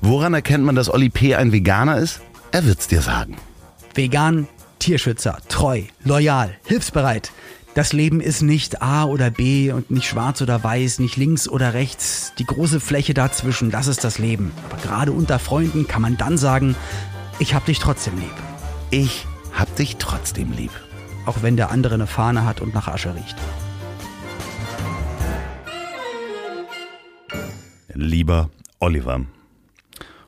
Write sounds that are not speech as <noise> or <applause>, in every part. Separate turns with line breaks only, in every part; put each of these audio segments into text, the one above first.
Woran erkennt man, dass Olli P. ein Veganer ist? Er wird's dir sagen.
Vegan, Tierschützer, treu, loyal, hilfsbereit. Das Leben ist nicht A oder B und nicht schwarz oder weiß, nicht links oder rechts. Die große Fläche dazwischen, das ist das Leben. Aber gerade unter Freunden kann man dann sagen, ich hab dich trotzdem lieb.
Ich hab dich trotzdem lieb.
Auch wenn der andere eine Fahne hat und nach Asche riecht.
Lieber Oliver,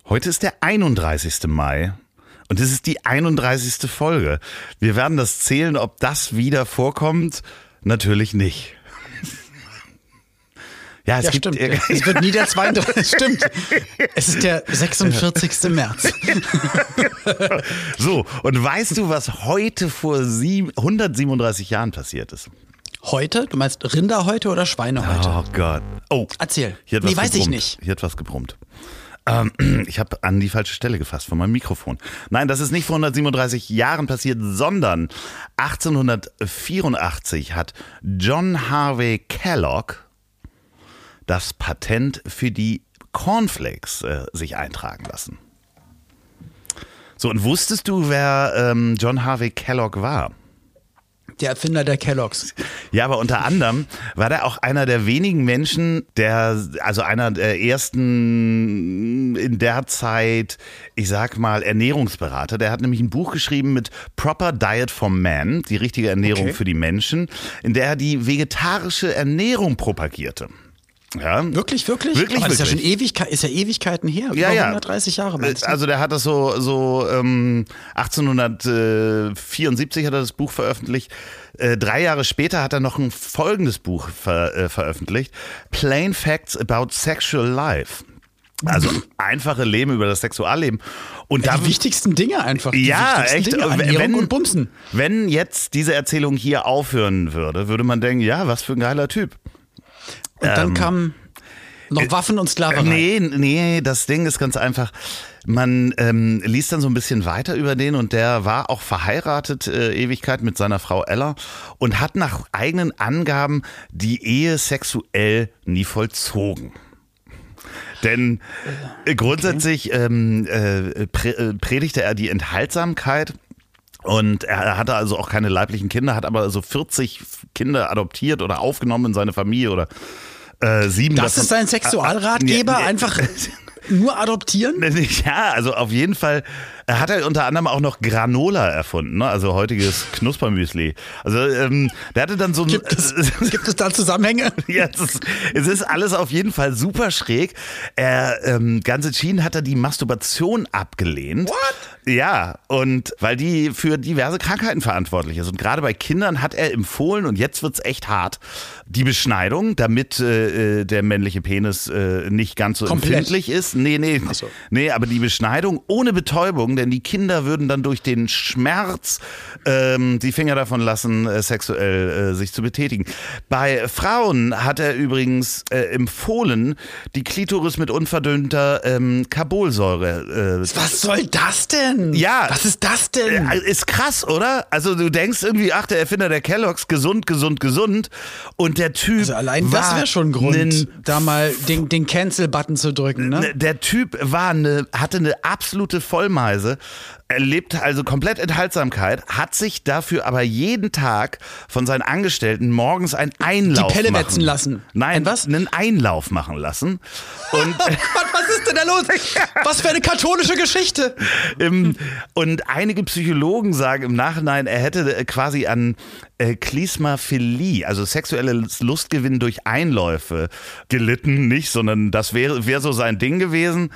heute ist der 31. Mai und es ist die 31. Folge. Wir werden das zählen, ob das wieder vorkommt. Natürlich nicht.
Ja, es ja, gibt stimmt. Es wird nie der 32. <laughs> stimmt. Es ist der 46. März.
so, und weißt du, was heute vor 137 Jahren passiert ist?
Heute? Du meinst Rinder heute oder Schweine heute?
Oh Gott. Oh.
Erzähl.
Hier nee, weiß gebrummt. ich nicht. Hier hat was gebrummt. Ähm, <clears throat> ich habe an die falsche Stelle gefasst von meinem Mikrofon. Nein, das ist nicht vor 137 Jahren passiert, sondern 1884 hat John Harvey Kellogg das Patent für die Cornflakes äh, sich eintragen lassen. So, und wusstest du, wer ähm, John Harvey Kellogg war?
Der Erfinder der Kelloggs.
Ja, aber unter anderem war der auch einer der wenigen Menschen, der, also einer der ersten in der Zeit, ich sag mal, Ernährungsberater. Der hat nämlich ein Buch geschrieben mit Proper Diet for Man, die richtige Ernährung okay. für die Menschen, in der er die vegetarische Ernährung propagierte.
Ja. Wirklich, wirklich?
Wirklich, Aber
das
ist
ja schon Ewigkeit, ist ja Ewigkeiten her.
Ja,
ja. 130 Jahre meinst du?
Also der hat das so, so ähm, 1874 hat er das Buch veröffentlicht. Äh, drei Jahre später hat er noch ein folgendes Buch ver, äh, veröffentlicht. Plain Facts About Sexual Life. Also einfache Leben über das Sexualleben. Und
ja, die wichtigsten Dinge einfach. Die
ja, echt.
Dinge, wenn, und Bumsen.
wenn jetzt diese Erzählung hier aufhören würde, würde man denken, ja, was für ein geiler Typ.
Und dann ähm, kam noch äh, Waffen und Sklaverei.
Nee, nee, das Ding ist ganz einfach. Man ähm, liest dann so ein bisschen weiter über den und der war auch verheiratet äh, Ewigkeit mit seiner Frau Ella und hat nach eigenen Angaben die Ehe sexuell nie vollzogen. Denn äh, grundsätzlich okay. ähm, äh, äh, predigte er die Enthaltsamkeit und er hatte also auch keine leiblichen Kinder, hat aber so 40 Kinder adoptiert oder aufgenommen in seine Familie oder äh, sieben.
Das davon, ist sein Sexualratgeber? <laughs> Äh, äh, Einfach nur adoptieren?
Ja, also auf jeden Fall er hat er unter anderem auch noch Granola erfunden, ne? also heutiges Knuspermüsli. Also ähm, der hatte dann so ein.
Gibt es, <laughs> gibt es da Zusammenhänge? <laughs>
ja, es ist, es ist, alles auf jeden Fall super schräg. Er ähm, ganz entschieden hat er die Masturbation abgelehnt.
What?
Ja, und weil die für diverse Krankheiten verantwortlich ist. Und gerade bei Kindern hat er empfohlen, und jetzt wird's echt hart, die Beschneidung, damit äh, äh der männliche Penis äh, nicht ganz so Komplett. empfindlich ist. Nee, nee. So. Nee, aber die Beschneidung ohne Betäubung, denn die Kinder würden dann durch den Schmerz ähm, die Finger davon lassen, äh, sexuell äh, sich zu betätigen. Bei Frauen hat er übrigens äh, empfohlen, die Klitoris mit unverdünnter ähm, Carbolsäure.
Äh, Was soll das denn?
Ja.
Was ist das denn?
Ist krass, oder? Also du denkst irgendwie, ach, der Erfinder der Kelloggs, gesund, gesund, gesund. Und der Typ. Also
allein das wäre schon ein Grund, da mal den, den Cancel-Button zu drücken, ne?
Der Typ war eine, hatte eine absolute Vollmeise Weise. Er lebt also komplett Enthaltsamkeit, hat sich dafür aber jeden Tag von seinen Angestellten morgens einen Einlauf
Die Pelle
machen.
wetzen lassen.
Nein, Ein was? einen Einlauf machen lassen.
Und <laughs> oh Gott, was ist denn da los? <laughs> Was für eine katholische Geschichte.
und einige Psychologen sagen im Nachhinein, er hätte äh, quasi an äh, Klismaphilie, also sexuelles Lustgewinn durch Einläufe gelitten, nicht, sondern das wäre wär so sein Ding gewesen.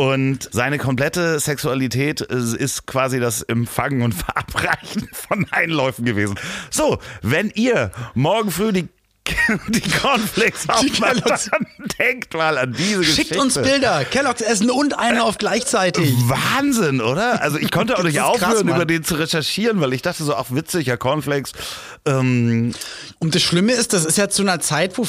Und seine komplette Sexualität ist quasi das Empfangen und <laughs> Verabreichen von Einläufen gewesen. So, wenn ihr morgen früh die <laughs> die Cornflakes dann denkt mal an diese
Schickt
Geschichte.
uns Bilder, Kelloggs essen und eine auf gleichzeitig.
Wahnsinn, oder? Also ich konnte auch <laughs> nicht aufhören, krass, über den zu recherchieren, weil ich dachte so, ach witzig, ja Cornflakes. Ähm.
Und das Schlimme ist, das ist ja zu einer Zeit, wo,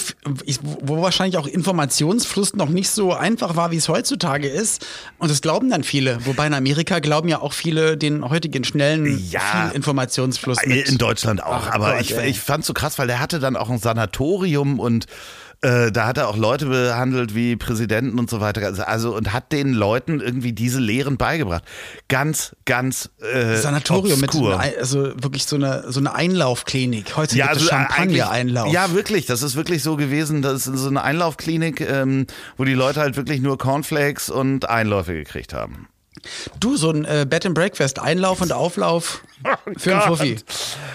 wo wahrscheinlich auch Informationsfluss noch nicht so einfach war, wie es heutzutage ist. Und das glauben dann viele. Wobei in Amerika glauben ja auch viele den heutigen schnellen
ja,
Informationsfluss. Mit.
In Deutschland auch. Ach, aber Gott, ich, ich fand so krass, weil der hatte dann auch ein Sanatorium und Äh, da hat er auch Leute behandelt wie Präsidenten und so weiter. Also, also und hat den Leuten irgendwie diese Lehren beigebracht. Ganz, ganz äh,
Sanatorium
obskur.
mit, also wirklich so eine, so eine Einlaufklinik. Heute
ja, also eigentlich-
Champagner-Einlauf.
Ja, wirklich. Das ist wirklich so gewesen. Das ist so eine Einlaufklinik, ähm, wo die Leute halt wirklich nur Cornflakes und Einläufe gekriegt haben.
Du, so ein äh, Bed and Breakfast, Einlauf und Auflauf für einen
Gott.
Fuffi.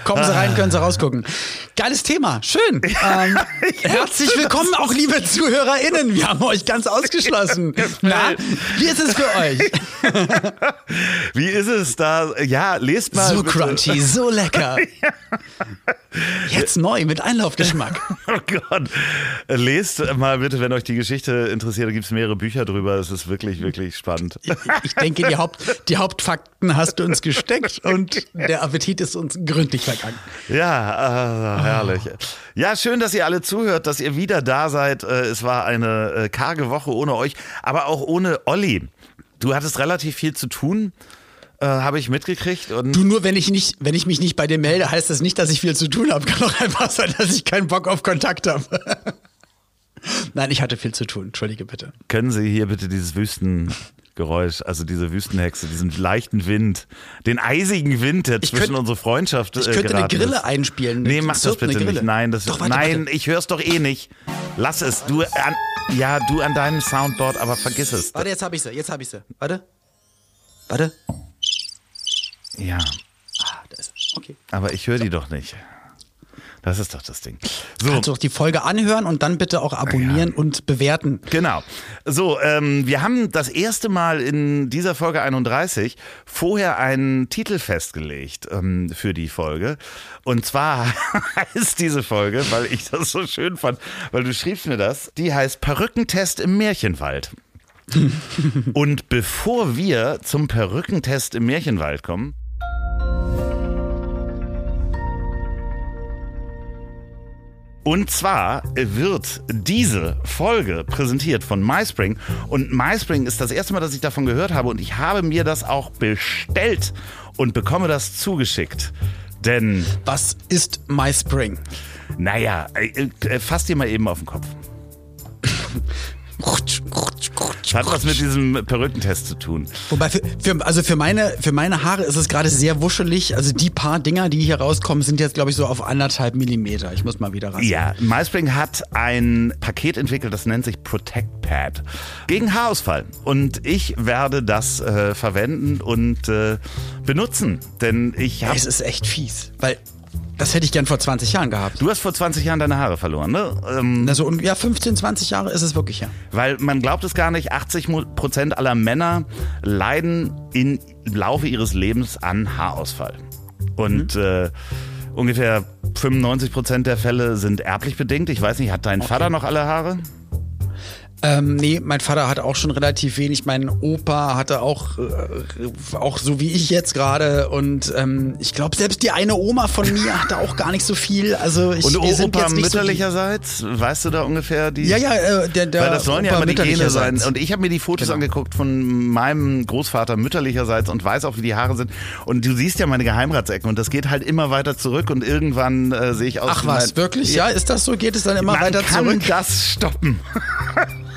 Kommen Sie rein, können Sie rausgucken. Geiles Thema, schön. <laughs> Ähm, herzlich willkommen auch liebe ZuhörerInnen. Wir haben euch ganz ausgeschlossen. <laughs> Na, wie ist es für euch? <laughs>
Wie ist es da? Ja, lest mal.
So
bitte.
crunchy, so lecker. Jetzt neu mit Einlaufgeschmack. <laughs>
Oh Gott. Lest mal bitte, wenn euch die Geschichte interessiert. Da gibt es mehrere Bücher drüber. Es ist wirklich, wirklich spannend.
Ich denke, die, Haupt, die Hauptfakten hast du uns gesteckt und der Appetit ist uns gründlich vergangen.
Ja, äh, herrlich. Ja, schön, dass ihr alle zuhört, dass ihr wieder da seid. Äh, Es war eine äh, karge Woche ohne euch, aber auch ohne Olli. Du hattest relativ viel zu tun, äh, habe ich mitgekriegt. Und
Du, nur wenn ich, nicht, wenn ich mich nicht bei dir melde, heißt das nicht, dass ich viel zu tun habe. <laughs> Kann doch einfach sein, dass ich keinen Bock auf Kontakt habe. <laughs> Nein, ich hatte viel zu tun. Entschuldige bitte.
können Sie hier bitte dieses Wüstengeräusch, also diese Wüstenhexe, diesen leichten Wind, den eisigen Wind, der zwischen
könnte-
unsere Freundschaft
Ich
äh,
könnte eine Grille
ist.
einspielen.
Nee, mach das bitte nicht. Nein, das
Doch, warte,
nein,
warte.
ich hör's doch eh nicht. Lass es. Du an, ja, du an deinem Soundboard, aber vergiss es.
Warte, jetzt habe ich sie. Jetzt habe ich sie. Warte. Warte.
Ja,
Ah, da ist sie. Okay.
aber ich höre die doch nicht. Das ist doch das Ding. So,
Kannst du doch die Folge anhören und dann bitte auch abonnieren und bewerten.
Genau. So, ähm, wir haben das erste Mal in dieser Folge 31 vorher einen Titel festgelegt ähm, für die Folge. Und zwar <laughs> heißt diese Folge, weil ich das so schön fand, weil du schriebst mir das, die heißt Perückentest im Märchenwald. <laughs> Und bevor wir zum Perückentest im Märchenwald kommen, Und zwar wird diese Folge präsentiert von MySpring. Und MySpring ist das erste Mal, dass ich davon gehört habe. Und ich habe mir das auch bestellt und bekomme das zugeschickt. Denn,
Was ist MySpring?
naja, äh, äh, fass dir mal eben auf den Kopf. <laughs> Das hat was mit diesem Perückentest zu tun.
Wobei, für, für, also für meine, für meine Haare ist es gerade sehr wuschelig. Also die paar Dinger, die hier rauskommen, sind jetzt, glaube ich, so auf anderthalb Millimeter. Ich muss mal wieder ran.
Ja, MySpring hat ein Paket entwickelt, das nennt sich Protect Pad gegen Haarausfall. Und ich werde das äh, verwenden und äh, benutzen, denn ich habe.
Es ist echt fies, weil das hätte ich gern vor 20 Jahren gehabt.
Du hast vor 20 Jahren deine Haare verloren, ne? Ähm,
Also ja, 15, 20 Jahre ist es wirklich ja.
weil man glaubt es gar nicht, 80 Mo- Prozent aller Männer leiden im Laufe ihres Lebens an Haarausfall. Und äh, ungefähr 95 Prozent der Fälle sind erblich bedingt. Ich weiß nicht, hat dein Vater noch alle Haare?
Ähm, nee, mein Vater hat auch schon relativ wenig. Mein Opa hatte auch, äh, auch so wie ich jetzt gerade. Und ähm, ich glaube, selbst die eine Oma von mir hatte auch gar nicht so viel. Also ich,
Und Opa
jetzt nicht so
mütterlicherseits, weißt du da ungefähr die?
Ja, ja, äh, der, der
Weil das sollen ja
Opa
immer die Gene sein.
mütterlicherseits.
Und ich habe mir die Fotos
Genau.
angeguckt von meinem Großvater mütterlicherseits und weiß auch, wie die Haare sind. Und du siehst ja meine Geheimratsecken und das geht halt immer weiter zurück und irgendwann äh, sehe ich aus.
Ach was, wirklich? Ja, ist das so? Geht es dann immer
Man
weiter
kann
zurück?
das stoppen. <laughs>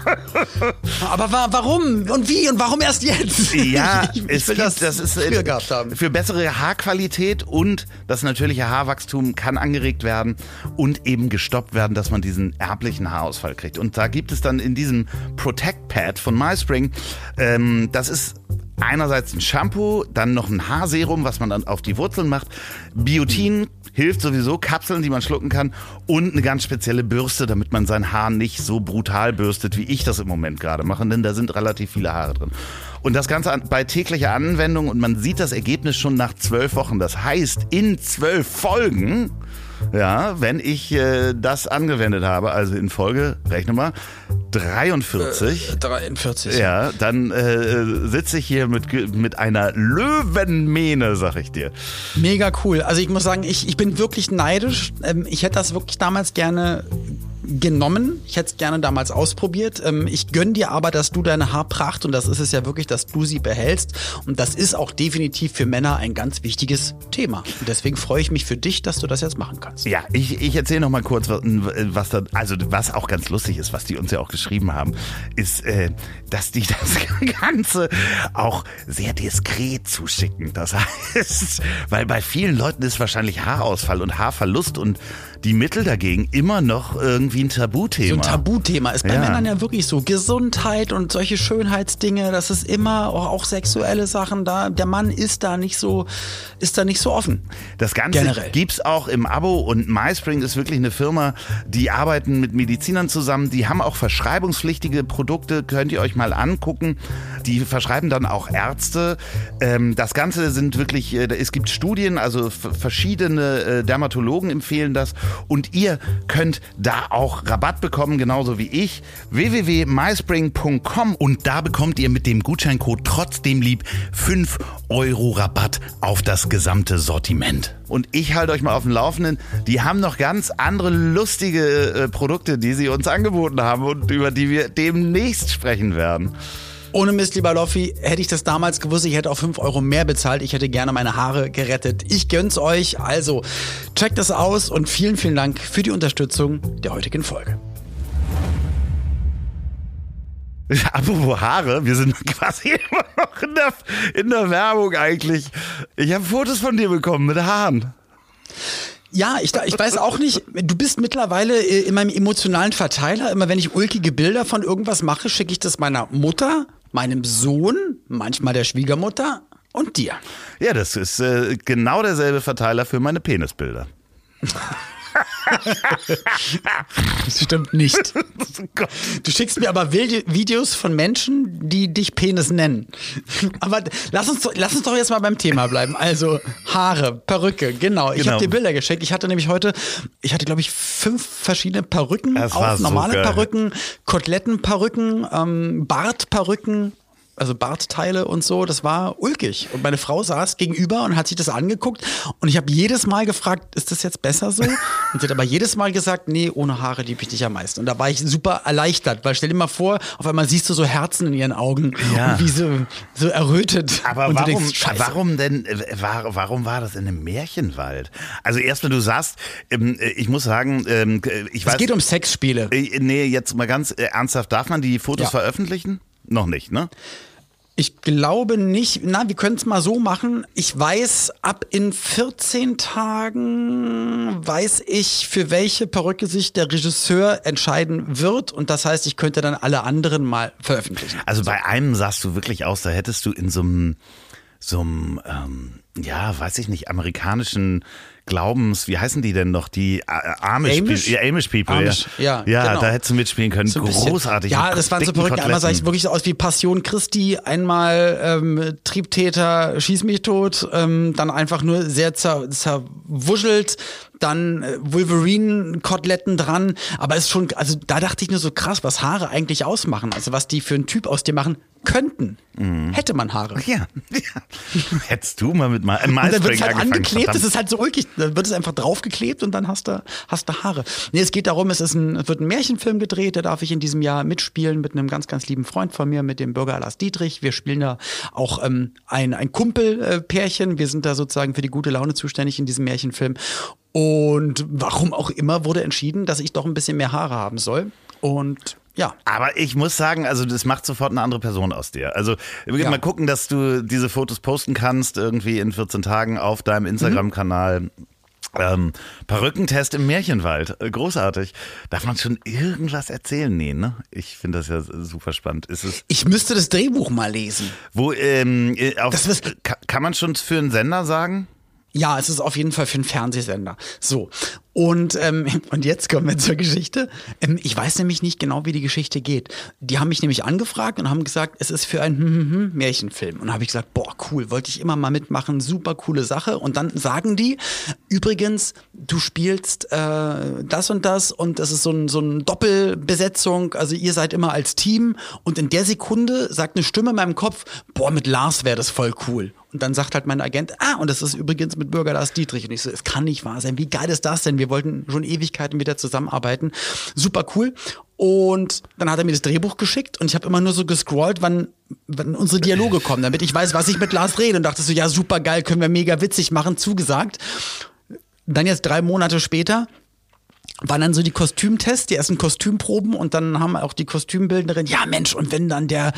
<laughs>
Aber wa warum? Und wie? Und warum erst jetzt?
Ja,
ich, <laughs> ich will das,
das ist
früher
äh,
gehabt haben.
für bessere Haarqualität und das natürliche Haarwachstum kann angeregt werden und eben gestoppt werden, dass man diesen erblichen Haarausfall kriegt. Und da gibt es dann in diesem Protect Pad von MySpring, ähm, das ist einerseits ein Shampoo, dann noch ein Haarserum, was man dann auf die Wurzeln macht, Biotin hilft sowieso, Kapseln, die man schlucken kann und eine ganz spezielle Bürste, damit man sein Haar nicht so brutal bürstet, wie ich das im Moment gerade mache, denn da sind relativ viele Haare drin. Und das Ganze an- bei täglicher Anwendung und man sieht das Ergebnis schon nach zwölf Wochen. Das heißt, in zwölf Folgen, ja, wenn ich äh, das angewendet habe, also in Folge, rechne mal, 43.
43.
Ja, dann äh, sitze ich hier mit, mit einer Löwenmähne, sag ich dir.
Mega cool. Also ich muss sagen, ich, ich bin wirklich neidisch. Ähm, ich hätte das wirklich damals gerne genommen. Ich hätte es gerne damals ausprobiert. Ähm, ich gönne dir aber, dass du deine Haarpracht, und das ist es ja wirklich, dass du sie behältst. Und das ist auch definitiv für Männer ein ganz wichtiges Thema. Und deswegen freue ich mich für dich, dass du das jetzt machen kannst.
Ja, ich, ich erzähle noch mal kurz, was, was da, also was auch ganz lustig ist, was die uns ja auch geschrieben haben, ist, äh, dass die das <laughs> Ganze auch sehr diskret zuschicken. Das <laughs> heißt, weil bei vielen Leuten ist wahrscheinlich Haarausfall und Haarverlust und die Mittel dagegen immer noch irgendwie ein Tabuthema.
So ein Tabuthema ist bei
Ja.
Männern ja wirklich so. Gesundheit und solche Schönheitsdinge, das ist immer auch, auch sexuelle Sachen da. Der Mann ist da nicht so, ist da nicht so offen.
Das Ganze
Generell.
gibt's auch im Abo und MySpring ist wirklich eine Firma, die arbeiten mit Medizinern zusammen. Die haben auch verschreibungspflichtige Produkte, könnt ihr euch mal angucken. Die verschreiben dann auch Ärzte. Ähm, das Ganze sind wirklich, äh, es gibt Studien, also verschiedene äh, Dermatologen empfehlen das. Und ihr könnt da auch Rabatt bekommen, genauso wie ich. www.myspring.com und da bekommt ihr mit dem Gutscheincode trotzdem lieb 5 Euro Rabatt auf das gesamte Sortiment. Und ich halte euch mal auf dem Laufenden. Die haben noch ganz andere lustige äh, Produkte, die sie uns angeboten haben und über die wir demnächst sprechen werden.
Ohne Mist, lieber Loffi, hätte ich das damals gewusst, ich hätte auch 5 Euro mehr bezahlt. Ich hätte gerne meine Haare gerettet. Ich gönn's euch. Also, checkt das aus und vielen, vielen Dank für die Unterstützung der heutigen Folge. <laughs>
Apropos Haare, wir sind <laughs> quasi immer noch in der, in der Werbung eigentlich. Ich habe Fotos von dir bekommen mit Haaren.
Ja, ich, ich weiß auch nicht, du bist mittlerweile äh, in meinem emotionalen Verteiler. Immer wenn ich ulkige Bilder von irgendwas mache, schicke ich das meiner Mutter, meinem Sohn, manchmal der Schwiegermutter und dir.
Ja, das ist äh, genau derselbe Verteiler für meine Penisbilder. <laughs>
Das stimmt nicht. <laughs> Du schickst mir aber Videos von Menschen, die dich Penis nennen. Aber lass uns, doch- lass uns doch jetzt mal beim Thema bleiben. Also Haare, Perücke, genau. Ich
Genau.
habe dir Bilder geschickt. Ich hatte nämlich heute, ich hatte glaube ich fünf verschiedene Perücken, auch
so
normale
geil.
Perücken, Kotelettenperücken, ähm, Bartperücken. Also Bartteile und so, das war ulkig. Und meine Frau saß gegenüber und hat sich das angeguckt. Und ich habe jedes Mal gefragt, ist das jetzt besser so? <laughs> Und sie hat aber jedes Mal gesagt, nee, ohne Haare liebe ich dich am meisten. Und da war ich super erleichtert, weil stell dir mal vor, auf einmal siehst du so Herzen in ihren Augen
Ja.
und wie so, so errötet.
Aber warum,
denkst,
warum denn, war, warum war das in einem Märchenwald? Also erstmal, du sagst, ähm, äh, ich muss sagen, ähm, äh, ich weiß.
Es geht um Sexspiele.
Äh, Nee, jetzt mal ganz ernsthaft, darf man die Fotos
Ja.
veröffentlichen? Noch nicht, ne?
Ich glaube nicht. Na, wir können es mal so machen. Ich weiß, ab in 14 Tagen weiß ich, für welche Perücke sich der Regisseur entscheiden wird. Und das heißt, ich könnte dann alle anderen mal veröffentlichen.
Also bei einem sahst du wirklich aus, da hättest du in so einem, so einem, ähm, ja, weiß ich nicht, amerikanischen Glaubens, wie heißen die denn noch? Die äh, Amish,
Amish?
People, ja, Amish People,
Amish,
ja.
ja, genau.
da hättest du mitspielen können.
So.
Großartig.
Ja, das waren so Perücken. Einmal sah ich wirklich aus wie Passion Christi, einmal ähm, Triebtäter, schieß mich tot, ähm, dann einfach nur sehr zer zerwuschelt, dann äh, Wolverine-Koteletten dran. Aber es ist schon, also da dachte ich nur so krass, was Haare eigentlich ausmachen. Also was die für einen Typ aus dir machen könnten.
Mhm.
Hätte man Haare.
Ja, <laughs> ja. Hättest du mal mit mal,
Und dann wird es halt angeklebt, das
verdammt.
ist halt so ulkig. Dann wird es einfach draufgeklebt und dann hast du, hast du Haare. Nee, es geht darum, es, ist ein, es wird ein Märchenfilm gedreht, da darf ich in diesem Jahr mitspielen mit einem ganz, ganz lieben Freund von mir, mit dem Bürger Lars Dietrich. Wir spielen da auch ähm, ein, ein Kumpelpärchen. Wir sind da sozusagen für die gute Laune zuständig in diesem Märchenfilm. Und warum auch immer wurde entschieden, dass ich doch ein bisschen mehr Haare haben soll. Und ja,
Aber ich muss sagen, also das macht sofort eine andere Person aus dir. Also
Ja.
mal gucken, dass du diese Fotos posten kannst, irgendwie in 14 Tagen auf deinem Instagram-Kanal. Ähm, Perückentest im Märchenwald. Äh, Großartig. Darf man schon irgendwas erzählen? Nee, ne? Ich finde das ja super spannend. Ist es,
ich müsste das Drehbuch mal lesen.
wo, ähm, äh, auf,
Das
kann man schon für einen Sender sagen?
Ja, es ist auf jeden Fall für einen Fernsehsender. So. Und, ähm, <laughs> und jetzt kommen wir zur Geschichte. Ähm, ich weiß nämlich nicht genau, wie die Geschichte geht. Die haben mich nämlich angefragt und haben gesagt, es ist für einen hm, hm, hm Märchenfilm. Und habe ich gesagt, boah, cool, wollte ich immer mal mitmachen, super coole Sache. Und dann sagen die, übrigens, du spielst äh, das und das und das ist so ein, so eine Doppelbesetzung. Also ihr seid immer als Team. Und in der Sekunde sagt eine Stimme in meinem Kopf, boah, mit Lars wäre das voll cool. Und dann sagt halt mein Agent, ah, und das ist übrigens mit Bürger Lars Dietrich. Und ich so, es kann nicht wahr sein. Wie geil ist das denn? Wir wollten schon Ewigkeiten wieder zusammenarbeiten. Super cool. Und dann hat er mir das Drehbuch geschickt und ich habe immer nur so gescrollt, wann, wann unsere Dialoge kommen, damit ich weiß, was ich mit Lars rede und dachte so, ja, super geil, können wir mega witzig machen, zugesagt. Dann jetzt drei Monate später waren dann so die Kostümtests, die ersten Kostümproben und dann haben auch die Kostümbildnerin, ja Mensch, und wenn dann der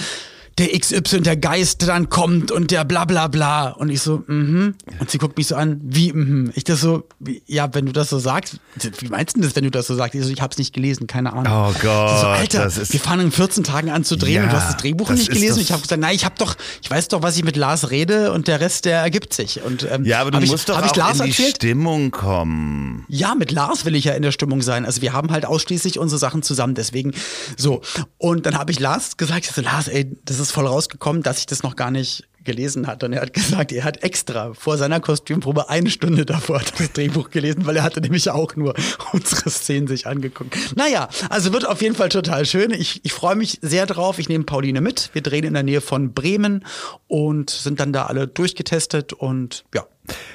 der XY, der Geist dann kommt und der bla bla bla. Und ich so, mhm. Und sie guckt mich so an, wie, mhm. Ich das so, ja, wenn du das so sagst, wie meinst du das, wenn du das so sagst? Ich so, ich hab's nicht gelesen, keine Ahnung.
Oh Gott.
So, Alter, wir fangen in 14 Tagen an zu drehen
Ja,
und du hast das Drehbuch
das
nicht gelesen. Und ich habe gesagt, nein, ich hab doch, ich weiß doch, was ich mit Lars rede und der Rest, der ergibt sich. Und, ähm,
Ja, aber du
hab ich,
musst doch auch
Lars
in die
erzählt?
Stimmung kommen.
Ja, mit Lars will ich ja in der Stimmung sein. Also wir haben halt ausschließlich unsere Sachen zusammen, deswegen so. Und dann habe ich Lars gesagt, ich so, Lars, ey, das ist voll rausgekommen, dass ich das noch gar nicht gelesen hatte. Und er hat gesagt, er hat extra vor seiner Kostümprobe eine Stunde davor das Drehbuch gelesen, weil er hatte nämlich auch nur <laughs> unsere Szenen sich angeguckt. Naja, also wird auf jeden Fall total schön. Ich, ich freue mich sehr drauf. Ich nehme Pauline mit. Wir drehen in der Nähe von Bremen und sind dann da alle durchgetestet und ja,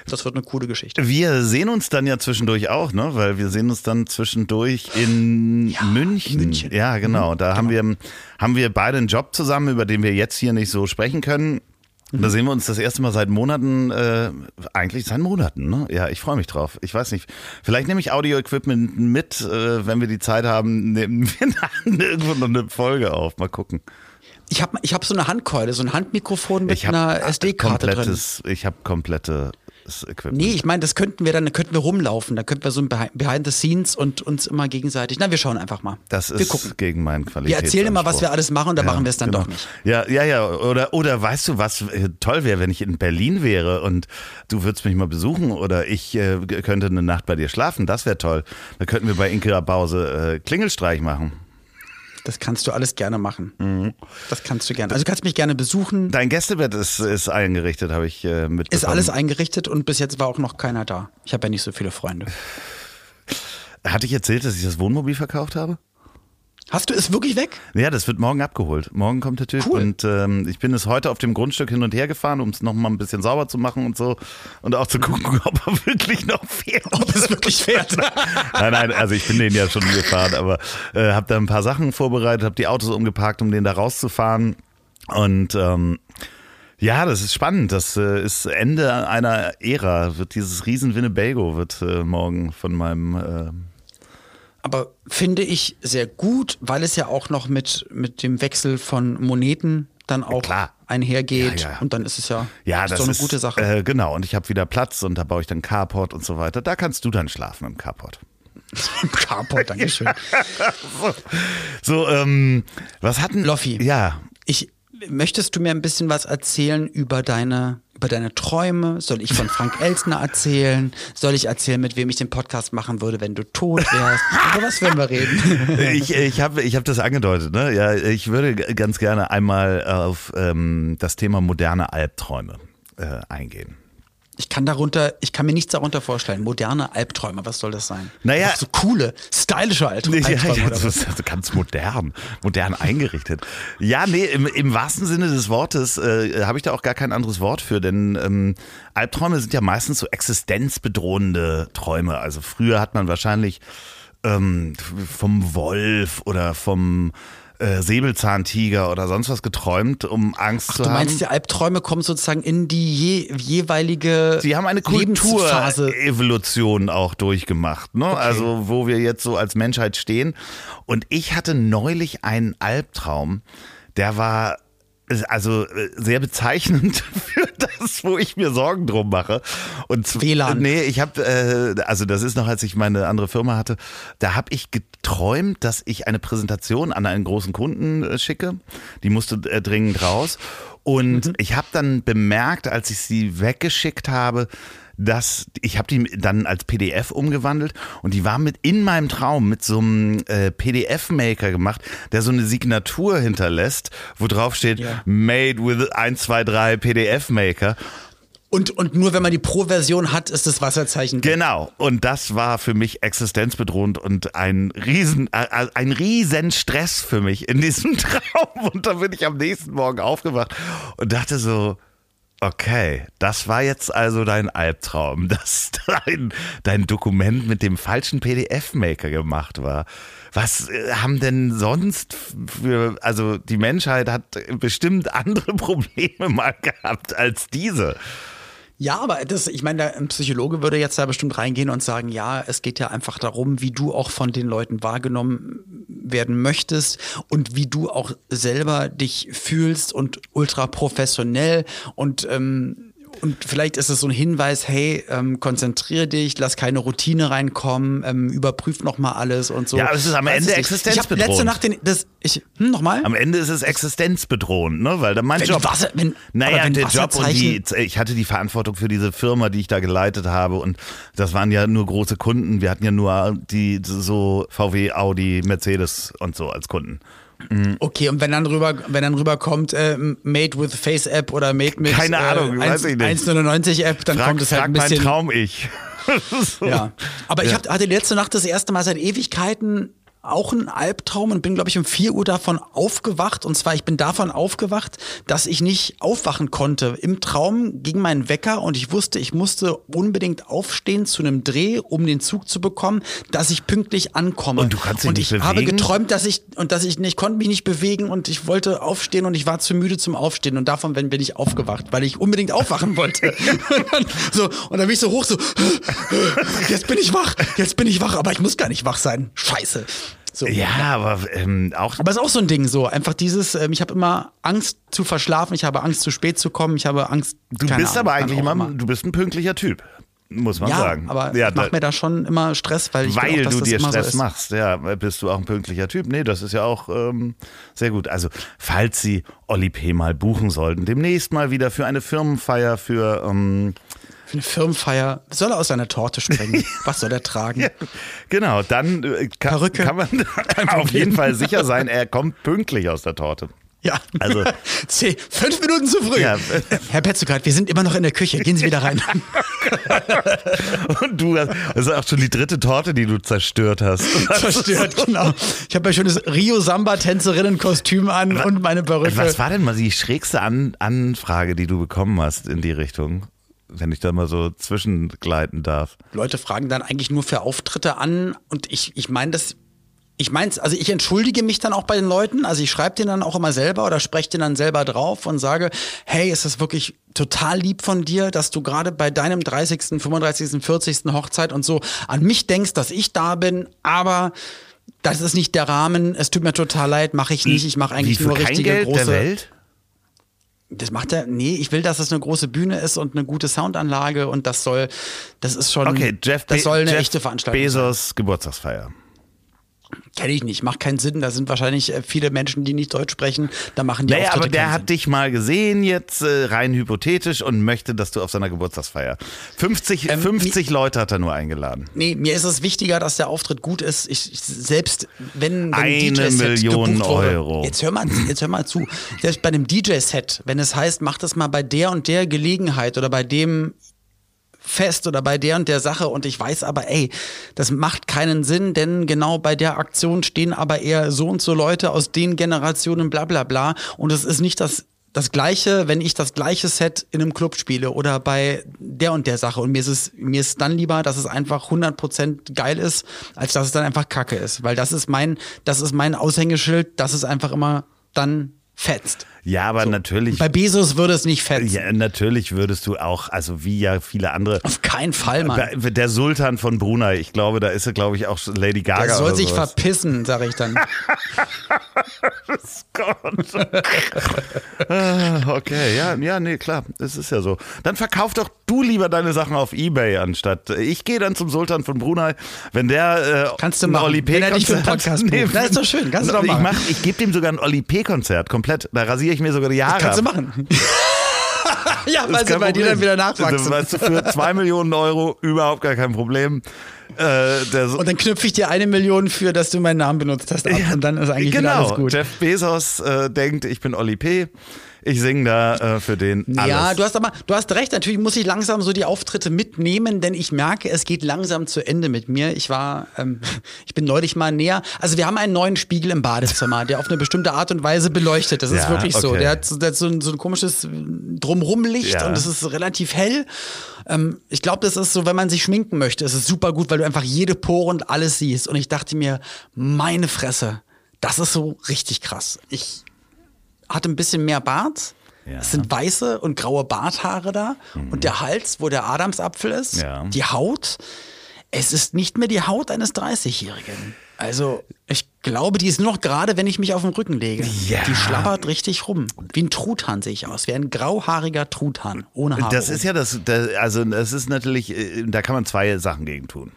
das wird eine coole Geschichte.
Wir sehen uns dann ja zwischendurch auch, ne? Weil wir sehen uns dann zwischendurch in München.
München.
Ja, genau. Da haben wir haben wir beide einen Job zusammen, über den wir jetzt hier nicht so sprechen können. Und da sehen wir uns das erste Mal seit Monaten, äh, eigentlich seit Monaten, ne? Ja, ich freue mich drauf. Ich weiß nicht. Vielleicht nehme ich Audio-Equipment mit, äh, wenn wir die Zeit haben, nehmen wir <laughs> dann irgendwo noch eine Folge auf. Mal gucken.
Ich habe ich hab so eine Handkeule, so ein Handmikrofon mit
Ich habe
einer SD-Karte drin.
ich habe komplettes Equipment.
Nee, ich meine, das könnten wir dann, da könnten wir rumlaufen, da könnten wir so ein Behi- Behind the Scenes und uns immer gegenseitig. Na, wir schauen einfach mal.
Das
wir
ist
gucken.
gegen meinen Qualität.
Wir erzählen immer, was wir alles machen und dann machen wir es dann doch nicht.
Ja, ja, ja. Oder, oder weißt du, was äh, toll wäre, wenn ich in Berlin wäre und du würdest mich mal besuchen oder ich äh, könnte eine Nacht bei dir schlafen. Das wäre toll. Da könnten wir bei Inke Bause äh, Klingelstreich machen.
Das kannst du alles gerne machen.
Mhm.
Das kannst du gerne. Also du kannst mich gerne besuchen.
Dein Gästebett ist, ist eingerichtet, habe ich äh, mitbekommen.
Ist alles eingerichtet und bis jetzt war auch noch keiner da. Ich habe ja nicht so viele Freunde.
Hatte ich erzählt, dass ich das Wohnmobil verkauft habe?
Hast du es wirklich weg?
Ja, das wird morgen abgeholt. Morgen kommt der Typ
Cool.
und ähm, ich bin es heute auf dem Grundstück hin und her gefahren, um es nochmal ein bisschen sauber zu machen und so und auch zu gucken, <laughs> ob er wirklich noch fährt.
Ob es wirklich fährt. <laughs>
Nein, nein, also ich bin den ja schon gefahren, aber äh, habe da ein paar Sachen vorbereitet, habe die Autos umgeparkt, um den da rauszufahren und ähm, ja, das ist spannend. Das äh, ist Ende einer Ära. Wird dieses riesen Winnebago wird äh, morgen von meinem äh,
Aber finde ich sehr gut, weil es ja auch noch mit, mit dem Wechsel von Moneten dann auch
klar.
einhergeht.
Ja, ja.
Und dann ist es ja,
Ja,
ist
das
doch eine
ist
gute Sache.
Äh, genau. Und ich habe wieder Platz und da baue ich dann Carport und so weiter. Da kannst du dann schlafen im Carport.
Im <laughs> Carport, Dankeschön. <laughs>
So, ähm, was hatten?
Loffi.
Ja.
Ich, möchtest du mir ein bisschen was erzählen über deine, über deine Träume? Soll ich von Frank Elsner erzählen? Soll ich erzählen, mit wem ich den Podcast machen würde, wenn du tot wärst? Über was werden wir reden? <laughs>
Ich, ich habe ich hab das angedeutet. Ne? Ja, ich würde ganz gerne einmal auf ähm, das Thema moderne Albträume äh, eingehen.
Ich kann darunter, ich kann mir nichts darunter vorstellen. Moderne Albträume, was soll das sein?
Naja.
So coole, stylische Albträume.
Ja, ja, das ist also ganz modern, modern eingerichtet. Ja, nee, im, im wahrsten Sinne des Wortes äh, habe ich da auch gar kein anderes Wort für, denn ähm, Albträume sind ja meistens so existenzbedrohende Träume. Also früher hat man wahrscheinlich ähm, vom Wolf oder vom äh, Säbelzahntiger oder sonst was geträumt, um Angst zu
Du
haben.
meinst, die Albträume kommen sozusagen in die je, jeweilige
Sie haben eine. Kulturevolution auch durchgemacht, ne? Also wo wir jetzt so als Menschheit stehen. Und ich hatte neulich einen Albtraum, der war also äh, sehr bezeichnend <laughs> für das, wo ich mir Sorgen drum mache. Und z-
WLAN.
Nee, ich habe, äh, also das ist noch, als ich meine andere Firma hatte, da habe ich geträumt, dass ich eine Präsentation an einen großen Kunden äh, schicke. Die musste äh, dringend raus. Und ich habe dann bemerkt, als ich sie weggeschickt habe, dass ich habe die dann als PDF umgewandelt und die war mit in meinem Traum mit so einem äh, PDF-Maker gemacht, der so eine Signatur hinterlässt, wo drauf steht
Ja.
Made with 123 PDF-Maker.
Und, und nur wenn man die Pro-Version hat, ist das Wasserzeichen.
Genau. Und das war für mich existenzbedrohend und ein riesen, äh, ein riesen Stress für mich in diesem <laughs> Traum. Und da bin ich am nächsten Morgen aufgewacht und dachte so, Okay, das war jetzt also dein Albtraum, <laughs> dass dein, dein Dokument mit dem falschen PDF-Maker gemacht war. Was äh, haben denn sonst für, also die Menschheit hat bestimmt andere <laughs> Probleme mal gehabt als diese.
Ja, aber das, ich meine, ein Psychologe würde jetzt da bestimmt reingehen und sagen, ja, es geht ja einfach darum, wie du auch von den Leuten wahrgenommen werden möchtest und wie du auch selber dich fühlst und ultra professionell und ähm, und vielleicht ist es so ein Hinweis, hey, ähm, konzentriere dich, lass keine Routine reinkommen, ähm, überprüf nochmal alles und so.
Ja, aber es ist am Ende existenzbedrohend.
Ich letzte Nacht den, das, ich, hm, nochmal?
Am Ende ist es existenzbedrohend, ne, weil mein
wenn
Job,
Wasser, wenn,
naja,
wenn
der Job und die, ich hatte die Verantwortung für diese Firma, die ich da geleitet habe und das waren ja nur große Kunden, wir hatten ja nur die, so VW, Audi, Mercedes und so als Kunden.
Okay, und wenn dann rüber, wenn dann rüberkommt, äh, Made with Face App oder Made mit
Keine Ahnung,
äh, 1,
weiß ich nicht.
1,99 App, dann
frag,
kommt es halt ein bisschen.
Mein Traum ich.
so. Ja, <laughs> aber ja. ich hab, hatte letzte Nacht das erste Mal seit Ewigkeiten auch ein Albtraum und bin, glaube ich, um 4 Uhr davon aufgewacht. Und zwar, ich bin davon aufgewacht, dass ich nicht aufwachen konnte. Im Traum ging mein Wecker und ich wusste, ich musste unbedingt aufstehen zu einem Dreh, um den Zug zu bekommen, dass ich pünktlich ankomme.
Und du kannst dich
und
nicht
ich
bewegen?
habe geträumt, dass ich und dass ich nicht konnte mich nicht bewegen und ich wollte aufstehen und ich war zu müde zum Aufstehen und davon bin, bin ich aufgewacht, weil ich unbedingt aufwachen wollte. <laughs> und dann, so und dann bin ich so hoch so jetzt bin ich wach, jetzt bin ich wach, aber ich muss gar nicht wach sein. Scheiße. So.
Ja, aber ähm, auch.
Aber es ist auch so ein Ding so. Einfach dieses, ähm, ich habe immer Angst zu verschlafen, ich habe Angst zu spät zu kommen, ich habe Angst.
Du bist
Ahnung,
aber eigentlich immer,
immer,
du bist ein pünktlicher Typ. Muss man
ja,
sagen.
Aber
ja,
ich mach mir da schon immer Stress, weil ich
Weil
auch, dass
du
das
dir Stress
so
machst, ja, bist du auch ein pünktlicher Typ. Nee, das ist ja auch ähm, sehr gut. Also, falls Sie Olli P. mal buchen sollten, demnächst mal wieder für eine Firmenfeier für ähm,
Für eine Firmenfeier soll er aus seiner Torte springen. <laughs> Was soll er tragen?
Ja, genau, dann äh, kann, kann man <laughs> <laughs> auf jeden Fall sicher sein, er kommt pünktlich aus der Torte.
Ja.
Also-
Zehn, fünf Minuten zu früh.
Ja.
Herr Petzokat, wir sind immer noch in der Küche. Gehen Sie wieder rein.
Und du, hast- das ist auch schon die dritte Torte, die du zerstört hast.
Zerstört, genau. Ich habe ja schönes Rio-Samba-Tänzerinnenkostüm an und meine Perücke.
Was war denn mal die schrägste An Anfrage, die du bekommen hast in die Richtung? Wenn ich da mal so zwischengleiten darf.
Leute fragen dann eigentlich nur für Auftritte an und ich, ich meine das, ich meine also ich entschuldige mich dann auch bei den Leuten, also ich schreibe denen dann auch immer selber oder spreche denen dann selber drauf und sage, hey, ist das wirklich total lieb von dir, dass du gerade bei deinem 30., 35., 40. Hochzeit und so an mich denkst, dass ich da bin, aber das ist nicht der Rahmen, es tut mir total leid, mache ich nicht, ich mache eigentlich
Wie
nur richtige
Geld
große
der Welt?
Das macht er, nee, ich will, dass es eine große Bühne ist und eine gute Soundanlage und das soll, das ist schon,
Okay, Jeff,
das
Be
soll eine
Jeff
echte Veranstaltung
Bezos Geburtstagsfeier.
Kenne ich nicht, macht keinen Sinn. Da sind wahrscheinlich äh, viele Menschen, die nicht Deutsch sprechen. Da machen die
Naja,
Auftritte
aber der hat dich mal gesehen, jetzt äh, rein hypothetisch, und möchte, dass du auf seiner Geburtstagsfeier. 50,
Ähm,
50 Leute hat er nur eingeladen.
Nee, mir ist es wichtiger, dass der Auftritt gut ist. Ich, ich selbst wenn, wenn
Eine Million
wurde,
Euro.
Jetzt hör mal, jetzt hör mal zu. Selbst bei einem DJ-Set, wenn es heißt, mach das mal bei der und der Gelegenheit oder bei dem Fest oder bei der und der Sache und ich weiß aber, ey, das macht keinen Sinn, denn genau bei der Aktion stehen aber eher so und so Leute aus den Generationen, bla bla bla. Und es ist nicht das das gleiche, wenn ich das gleiche Set in einem Club spiele oder bei der und der Sache. Und mir ist es, mir ist dann lieber, dass es einfach 100% geil ist, als dass es dann einfach Kacke ist. Weil das ist mein, das ist mein Aushängeschild, dass es einfach immer dann fetzt.
Ja, aber natürlich.
Bei Bezos würde es nicht fetzen.
Ja, natürlich würdest du auch, also wie ja viele andere.
Auf keinen Fall, Mann.
Der Sultan von Brunei, ich glaube, da ist er, glaube ich, auch Lady Gaga.
Der soll sich
sowas.
verpissen, sag ich dann. <laughs>
Gott. <laughs> Ah, okay, ja, ja, nee, klar, es ist ja so. Dann verkauf doch du lieber deine Sachen auf Ebay anstatt. Ich gehe dann zum Sultan von Brunei, wenn der äh,
Kannst du machen,
Oli P.
wenn er dich für
Konzert-
Podcast bucht. <laughs> Na, ist doch schön, kannst du doch
ich
machen.
Mach, ich gebe dem sogar ein Oli P. Konzert komplett. Da rasiere ich mir sogar die Haare.
Kannst du machen. <laughs> <laughs> ja, weil sie bei dir dann
Problem.
wieder nachwachsen.
Weißt du, für zwei Millionen Euro überhaupt gar kein Problem. Äh,
Und dann knüpfe ich dir eine Million für, dass du meinen Namen benutzt hast. Ab. und dann ist eigentlich
genau.
alles gut.
Jeff Bezos äh, denkt, ich bin Oli P. Ich singe da äh, für den alles.
Ja, du hast aber, du hast recht, natürlich muss ich langsam so die Auftritte mitnehmen, denn ich merke, es geht langsam zu Ende mit mir. Ich war, ähm, <laughs> ich bin neulich mal näher. Also wir haben einen neuen Spiegel im Badezimmer, der auf eine bestimmte Art und Weise beleuchtet. Das ist
Ja,
wirklich so.
okay.
Der hat, so- der hat so, ein, so ein komisches Drumrumlicht
Ja.
und es ist relativ hell. Ähm, ich glaube, das ist so, wenn man sich schminken möchte, es ist super gut, weil du einfach jede Pore und alles siehst. Und ich dachte mir, meine Fresse, das ist so richtig krass. Ich hatte ein bisschen mehr Bart.
Ja.
Es sind weiße und graue Barthaare da. Und der Hals, wo der Adamsapfel ist.
Ja.
Die Haut. Es ist nicht mehr die Haut eines 30-Jährigen. Also, ich glaube, die ist nur noch gerade, wenn ich mich auf den Rücken lege.
Ja.
Die schlabbert richtig rum. Wie ein Truthahn sehe ich aus. Wie ein grauhaariger Truthahn. Ohne Haare.
Das ist ja das, das, also das ist natürlich, äh, da kann man zwei Sachen gegen tun.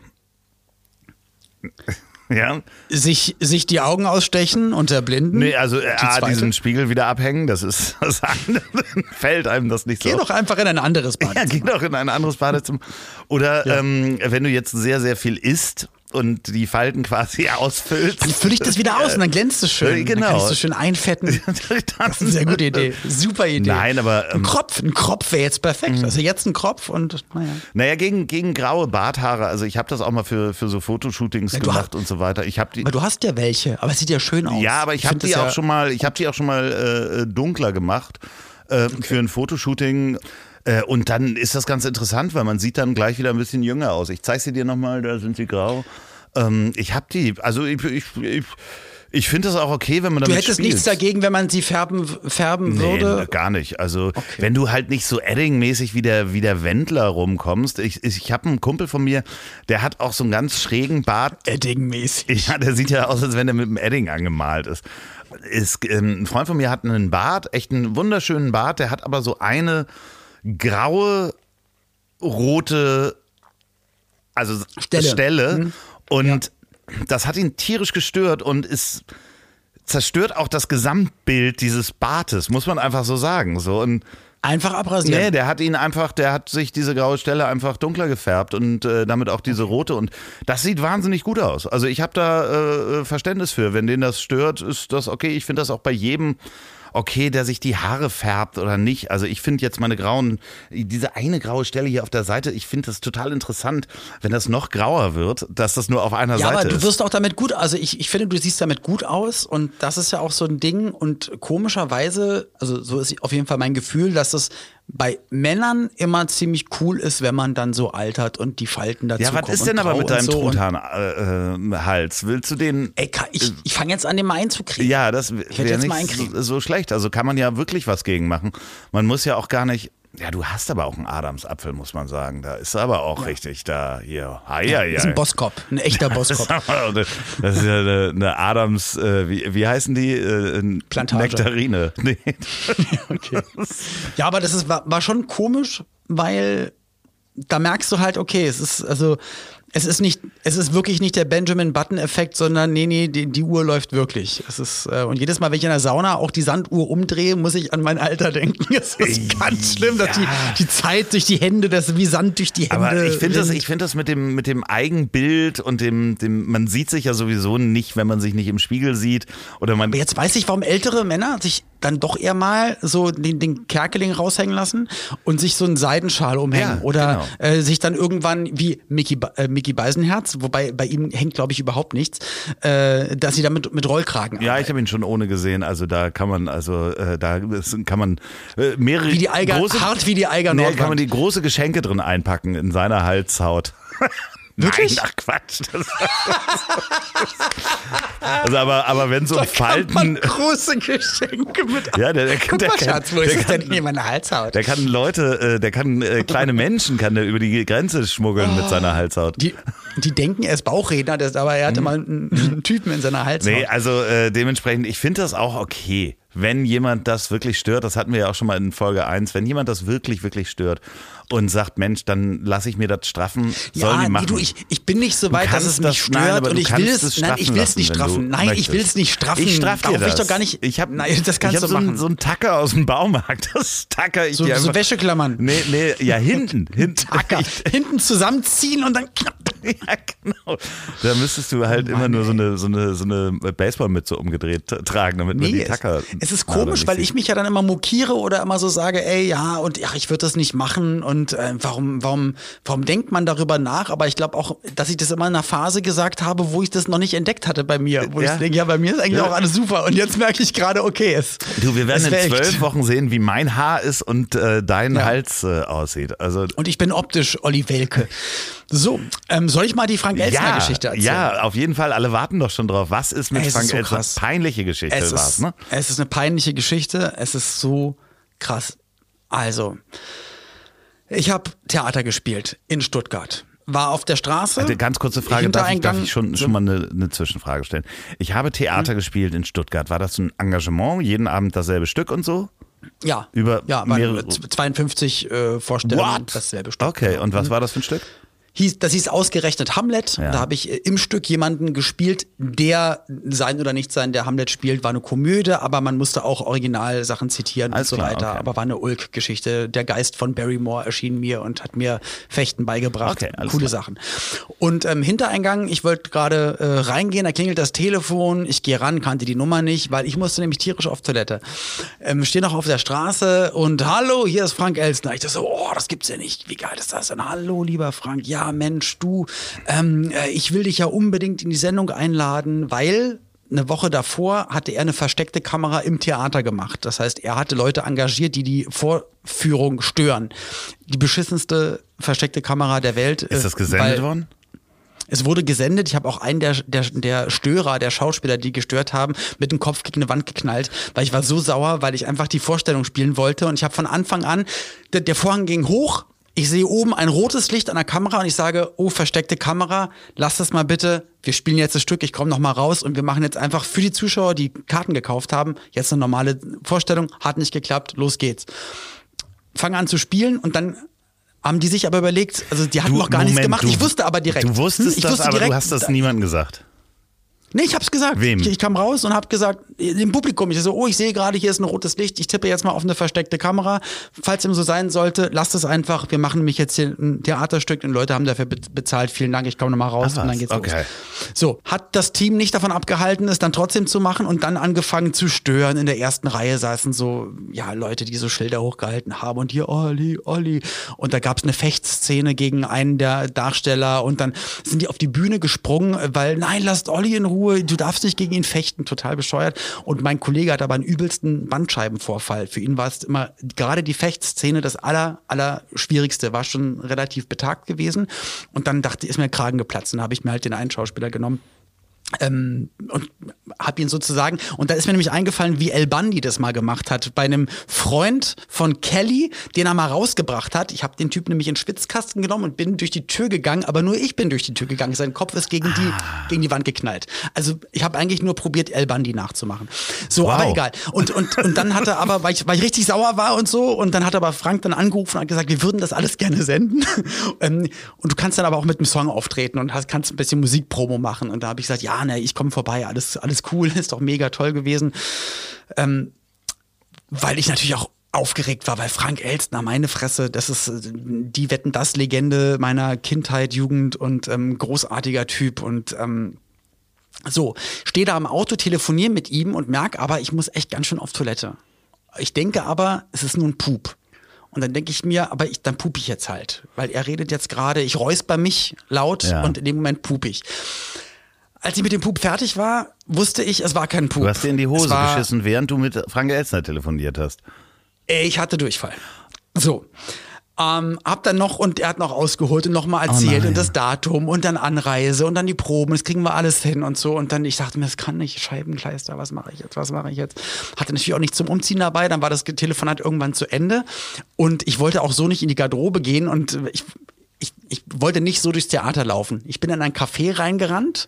Ja,
sich, sich die Augen ausstechen und erblinden.
nee, also A, diesen Spiegel wieder abhängen, das ist <laughs> das andere, fällt einem das nicht so.
Geh doch einfach in ein anderes Bad. <laughs>
Ja, geh doch in ein anderes Badezimmer. Oder ähm, wenn du jetzt sehr, sehr viel isst und die Falten quasi <laughs> ausfüllst.
Dann fülle ich das wieder aus und dann glänzt es schön.
Äh, genau.
Dann kann ich so schön einfetten. <laughs> Das ist eine sehr gute Idee. Super Idee.
Nein, aber,
ein
ähm,
Kropf, ein Kropf wäre jetzt perfekt. Also jetzt ein Kropf und naja.
Naja, gegen, gegen graue Barthaare, also ich habe das auch mal für, für so Fotoshootings
du
gemacht
hast-
und so weiter. Ich habe die.
Aber du hast ja welche, aber es sieht ja schön aus.
Ja, aber ich, habe
find
die auch
ja-
schon mal, ich habe die auch schon mal äh, dunkler gemacht äh, für ein Fotoshooting. Äh, und dann ist das ganz interessant, weil man sieht dann gleich wieder ein bisschen jünger aus. Ich zeige sie dir nochmal, da sind sie grau. Ähm, ich habe die, also ich, ich, ich, ich finde das auch okay, wenn man
Du
damit
hättest
spielt.
nichts dagegen, wenn man sie färben, färben
Nee,
würde.
gar nicht. Also, wenn du halt nicht so Edding-mäßig wie der, wie der Wendler rumkommst. Ich, ich, habe einen Kumpel von mir, der hat auch so einen ganz schrägen Bart.
Edding-mäßig.
Ja, der sieht ja aus, als wenn er mit dem Edding angemalt ist. ist ähm, ein Freund von mir hat einen Bart, echt einen wunderschönen Bart, der hat aber so eine graue, rote, also
Stelle.
Stelle.
Mhm.
Und das hat ihn tierisch gestört und ist zerstört auch das Gesamtbild dieses Bartes, muss man einfach so sagen. So und
Einfach abrasieren.
Nee, der hat ihn einfach, der hat sich diese graue Stelle einfach dunkler gefärbt und äh, damit auch diese rote und das sieht wahnsinnig gut aus. Also ich habe da äh, Verständnis für. Wenn den das stört, ist das okay. Ich finde das auch bei jedem okay, der sich die Haare färbt oder nicht. Also ich finde jetzt meine grauen, diese eine graue Stelle hier auf der Seite, ich finde das total interessant, wenn das noch grauer wird, dass das nur auf einer
Ja,
Seite
aber du
ist.
wirst auch damit gut, also ich, ich finde, du siehst damit gut aus und das ist ja auch so ein Ding und komischerweise, also so ist auf jeden Fall mein Gefühl, dass es bei Männern immer ziemlich cool ist, wenn man dann so altert und die Falten dazu
ja, was ist denn aber mit deinem
so
Truthahn-Hals? Willst du den
Ey, ich, ich fange jetzt an, den mal einzukriegen.
Ja, das wäre
jetzt mal
nicht so, so schlecht. Also kann man ja wirklich was gegen machen. Man muss ja auch gar nicht. Ja, du hast aber auch einen Adamsapfel, muss man sagen. Da ist aber auch richtig da hier. Hi, ja,
Das ist ein Bosskopf, ein echter <laughs> Bosskopf.
Das ist ja eine, eine Adams, äh, wie, wie heißen die? Äh,
Plantage.
Nektarine. <laughs> Nee. <laughs>
Okay. Ja, aber das ist, war, war schon komisch, weil da merkst du halt, okay, es ist, also, es ist nicht, es ist wirklich nicht der Benjamin Button-Effekt, sondern nee, nee, die, die Uhr läuft wirklich. Es ist, äh, und jedes Mal, wenn ich in der Sauna auch die Sanduhr umdrehe, muss ich an mein Alter denken. <laughs> Es ist ganz schlimm, dass die, die Zeit durch die Hände, das wie Sand durch die Hände.
Aber ich finde das, ich finde das mit dem, mit dem Eigenbild und dem, dem, man sieht sich ja sowieso nicht, wenn man sich nicht im Spiegel sieht. Oder man.
Aber jetzt weiß ich, warum ältere Männer sich dann doch eher mal so den, den Kerkeling raushängen lassen und sich so einen Seidenschal umhängen.
Ja,
oder
genau.
äh, sich dann irgendwann wie Mickey, äh, Mickey Beisenherz, wobei bei ihm hängt, glaube ich, überhaupt nichts, äh, dass sie damit mit Rollkragen
Ja,
arbeiten.
ich habe ihn schon ohne gesehen. Also da kann man, also äh, da kann man äh, mehrere
Wie die Eiger- hart wie die Eiger
nee, kann man die große Geschenke drin einpacken in seiner Halshaut. <laughs>
Wirklich?
Nein, ach Quatsch. Das, also aber, aber wenn so
Da kann man
Falten.
große Geschenke mit
Ja, der, der,
Guck
der,
mal,
kann,
Schatz, wo ist
der,
denn
kann,
in meiner Halshaut?
der kann Leute, äh, der kann äh, kleine Menschen kann der über die Grenze schmuggeln mit seiner Halshaut.
Die, die denken, er ist Bauchredner, das, aber er hatte mal einen, einen Typen in seiner Halshaut.
Nee, also äh, dementsprechend, ich finde das auch okay, wenn jemand das wirklich stört, das hatten wir ja auch schon mal in Folge 1, wenn jemand das wirklich, wirklich stört und sagt, Mensch, dann lasse ich mir das straffen, sollen
ja,
die machen.
nee, du, ich, ich bin nicht so weit, dass es mich
das-
stört
nein,
und ich will es, nein, ich will es nicht straffen. Nein, ich
möchtest.
will es nicht straffen.
Ich straff dir das.
ich doch gar nicht.
Ich hab,
nein, das
ich
kannst
hab
du
so
machen.
So einen Tacker aus dem Baumarkt. <laughs> Das Tacker ich
So-
dir
so
einfach-
Wäscheklammern.
Nee, nee, ja, hinten. <laughs> hinten.
Tacker.
Ich,
Hinten zusammenziehen und dann knapp. <laughs>
ja, genau. Da müsstest du halt
Oh
immer nur so eine, so eine, so eine Baseballmütze umgedreht tragen, damit man die
Nee,
Tacker.
Es ist komisch, weil ich mich ja dann immer mokiere oder immer so sage, ey, ja, und ja, ich würde das nicht machen und äh, warum, warum, warum denkt man darüber nach? Aber ich glaube auch, dass ich das immer in einer Phase gesagt habe, wo ich das noch nicht entdeckt hatte bei mir. Wo
Ja.
ich denke, ja, bei mir ist eigentlich
Ja.
auch alles super. Und jetzt merke ich gerade, okay, es.
Du, wir werden
es
in
echt.
zwölf Wochen sehen, wie mein Haar ist und äh, dein
Ja.
Hals äh, aussieht. Also
Und ich bin optisch Olli Welke. So, ähm, soll ich mal die Frank Elstner
ja,
erzählen?
ja, auf jeden Fall. Alle warten doch schon drauf. Was ist mit
es ist
Frank
so
Elstner?
krass.
Peinliche Geschichte
es
war's,
ist,
ne?
es ist eine peinliche Geschichte. Es ist so krass. Also, ich habe Theater gespielt in Stuttgart. War auf der Straße.
Eine ganz kurze Frage, darf ich, darf ich schon, schon mal eine, eine Zwischenfrage stellen? Ich habe. Theater gespielt in Stuttgart. War das ein Engagement? Jeden Abend dasselbe Stück und so?
Ja,
Über
ja,
mehrere-
52 äh, Vorstellungen, dasselbe Stück.
Okay, und was war das für ein Stück?
Hieß, das hieß ausgerechnet Hamlet.
Ja.
Da habe ich äh, im Stück jemanden gespielt, der sein oder nicht sein, der Hamlet spielt, war eine Komödie, aber man musste auch Originalsachen zitieren
Alles
und so
klar,
weiter.
okay.
Aber war eine Ulk-Geschichte. Der Geist von Barrymore erschien mir und hat mir Fechten beigebracht.
Okay,
Coole
klar.
Sachen. Und ähm, Hintereingang, ich wollte gerade äh, reingehen, da klingelt das Telefon, ich gehe ran, kannte die Nummer nicht, weil ich musste nämlich tierisch auf Toilette. Ähm, stehe noch auf der Straße und hallo, hier ist Frank Elstner. Ich dachte so, oh, das gibt's ja nicht. Wie geil ist das denn? Hallo, lieber Frank. Ja, Mensch, du, ähm, äh, ich will dich ja unbedingt in die Sendung einladen, weil eine Woche davor hatte er eine versteckte Kamera im Theater gemacht. Das heißt, er hatte Leute engagiert, die die Vorführung stören. Die beschissenste versteckte Kamera der Welt.
Ist das
äh,
gesendet worden?
es wurde gesendet. Ich habe auch einen der, der, der Störer, der Schauspieler, die gestört haben, mit dem Kopf gegen eine Wand geknallt, weil ich war so sauer, weil ich einfach die Vorstellung spielen wollte. Und ich habe von Anfang an, der, der Vorhang ging hoch. Ich sehe oben ein rotes Licht an der Kamera und ich sage, oh, versteckte Kamera, lass das mal bitte. Wir spielen jetzt das Stück, ich komme noch mal raus und wir machen jetzt einfach für die Zuschauer, die Karten gekauft haben, jetzt eine normale Vorstellung. Hat nicht geklappt, los geht's. Fange an zu spielen und dann haben die sich aber überlegt, also die hatten
Du,
noch gar nichts
Moment,
gemacht.
du-
ich wusste aber direkt.
Du wusstest
Hm,
das,
wusste
aber
direkt,
du hast das niemandem gesagt.
Nee, ich hab's gesagt.
Wem?
Ich, ich kam raus und hab gesagt, im Publikum, ich so, oh, ich sehe gerade, hier ist ein rotes Licht, ich tippe jetzt mal auf eine versteckte Kamera. Falls dem so sein sollte, lasst es einfach. Wir machen nämlich jetzt hier ein Theaterstück und Leute haben dafür be bezahlt. Vielen Dank, ich komme nochmal raus
Ach
und dann geht's
okay.
los. So, hat das Team nicht davon abgehalten, es dann trotzdem zu machen und dann angefangen zu stören. In der ersten Reihe saßen so, ja, Leute, die so Schilder hochgehalten haben und hier, Olli, Olli. Und da gab's eine Fechtszene gegen einen der Darsteller und dann sind die auf die Bühne gesprungen, weil, nein, lasst Olli in Ruhe, du darfst nicht gegen ihn fechten, total bescheuert. Und mein Kollege hat aber einen übelsten Bandscheibenvorfall. Für ihn war es immer gerade die Fechtszene das aller, aller schwierigste, war schon relativ betagt gewesen. Und dann dachte ich, ist mir der Kragen geplatzt. Und habe ich mir halt den einen Schauspieler genommen, ähm, und habe ihn sozusagen, und da ist mir nämlich eingefallen, wie El Bundy das mal gemacht hat, bei einem Freund von Kelly, den er mal rausgebracht hat. Ich habe den Typ nämlich in den Schwitzkasten genommen und bin durch die Tür gegangen, aber nur ich bin durch die Tür gegangen. Sein Kopf ist gegen die, gegen die Wand geknallt. Also ich habe eigentlich nur probiert, El Bundy nachzumachen. So,
Wow.
aber egal. Und, und, und dann hat er aber, weil ich, weil ich richtig sauer war und so, und dann hat aber Frank dann angerufen und hat gesagt, wir würden das alles gerne senden. <laughs> Ähm, und du kannst dann aber auch mit dem Song auftreten und hast, kannst ein bisschen Musikpromo machen. Und da habe ich gesagt, ja, ne, ich komme vorbei, alles, alles cool, <laughs> ist doch mega toll gewesen. Ähm, weil ich natürlich auch aufgeregt war, weil Frank Elstner, meine Fresse, das ist die Wetten das Legende meiner Kindheit, Jugend und ähm, großartiger Typ und ähm, so, stehe da am Auto, telefoniere mit ihm und merke aber, ich muss echt ganz schön auf Toilette. Ich denke aber, es ist nur ein Pup. Und dann denke ich mir, aber ich, dann pup ich jetzt halt. Weil er redet jetzt gerade, ich räusper mich laut
Ja.
und in dem Moment pup ich. Als ich mit dem Pup fertig war, wusste ich, es war kein Pup.
Du hast dir in die Hose
war,
geschissen, während du mit Frank Elstner telefoniert hast.
Ich hatte Durchfall. So. Ähm, hab dann noch und er hat noch ausgeholt und nochmal erzählt
Oh
und das Datum und dann Anreise und dann die Proben, das kriegen wir alles hin und so. Und dann, ich dachte mir, das kann nicht, Scheibenkleister, was mache ich jetzt, was mache ich jetzt? Hatte natürlich auch nichts zum Umziehen dabei, dann war das Telefonat irgendwann zu Ende und ich wollte auch so nicht in die Garderobe gehen und ich, ich, ich wollte nicht so durchs Theater laufen. Ich bin in ein Café reingerannt,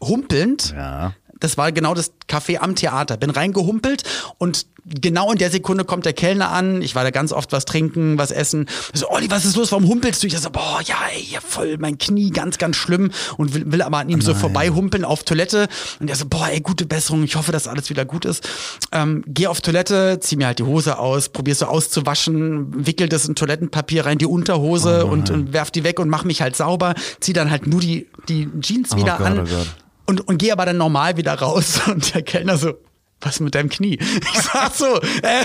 humpelnd,
Ja.
Das war genau das Café am Theater. Bin reingehumpelt und genau in der Sekunde kommt der Kellner an. Ich war da ganz oft was trinken, was essen. Ich so, Olli, was ist los? Warum humpelst du? Ich so, boah, ja, ey, voll mein Knie, ganz, ganz schlimm. Und will, will aber an ihm so vorbeihumpeln auf Toilette. Und er so, boah, ey, gute Besserung. Ich hoffe, dass alles wieder gut ist. Ähm, geh auf Toilette, zieh mir halt die Hose aus, probierst so auszuwaschen, wickel das in Toilettenpapier rein, die Unterhose
Oh
und, und werf die weg und mach mich halt sauber. Zieh dann halt nur die, die Jeans
Oh
wieder
Gott,
an.
oh.
Und, und gehe aber dann normal wieder raus. <laughs> Und der Kellner so, was mit deinem Knie? <laughs> Ich sag so, äh,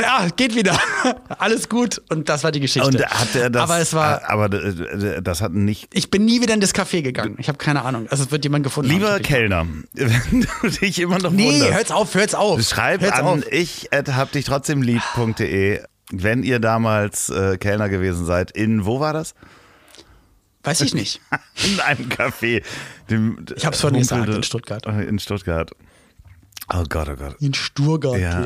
ja, geht wieder. <laughs> Alles gut. Und das war die Geschichte.
Und hat er das,
aber es war,
aber äh, das hat nicht.
ich bin nie wieder in das Café gegangen. Ich habe keine Ahnung. Also es wird jemand gefunden.
Lieber
haben.
Kellner, wenn du dich immer noch
Nee,
wunderst,
hört's auf, hört's auf.
schreib
hört's
an
auf.
ich hab dich trotzdem lieb.de, wenn ihr damals äh, Kellner gewesen seid. In, wo war das?
Weiß ich nicht. <laughs>
In einem Café. Dem,
Ich hab's vorhin gesagt, in Stuttgart.
In Stuttgart. Oh Gott, oh Gott.
In Sturgart.
Ja.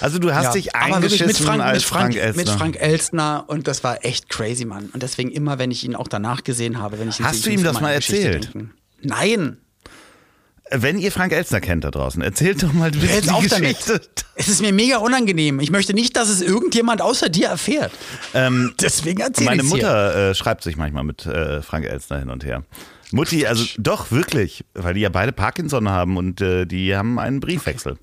Also du hast
Ja,
dich eingeschissen
mit Frank,
als
mit Frank,
Frank,
mit
Elstner.
Frank Elstner und das war echt crazy, Mann. Und deswegen immer, wenn ich ihn auch danach gesehen habe, wenn ich ihn
Hast du ihm das mal erzählt?
denken. Nein.
Wenn ihr Frank Elstner kennt da draußen, erzählt doch mal
Hör
die
auf damit.
Geschichte.
Es ist mir mega unangenehm. Ich möchte nicht, dass es irgendjemand außer dir erfährt.
Ähm,
Deswegen erzähl
Meine. Mutter äh, schreibt sich manchmal mit äh, Frank Elstner hin und her. Mutti, also doch wirklich, weil die ja beide Parkinson haben und äh, die haben einen Briefwechsel.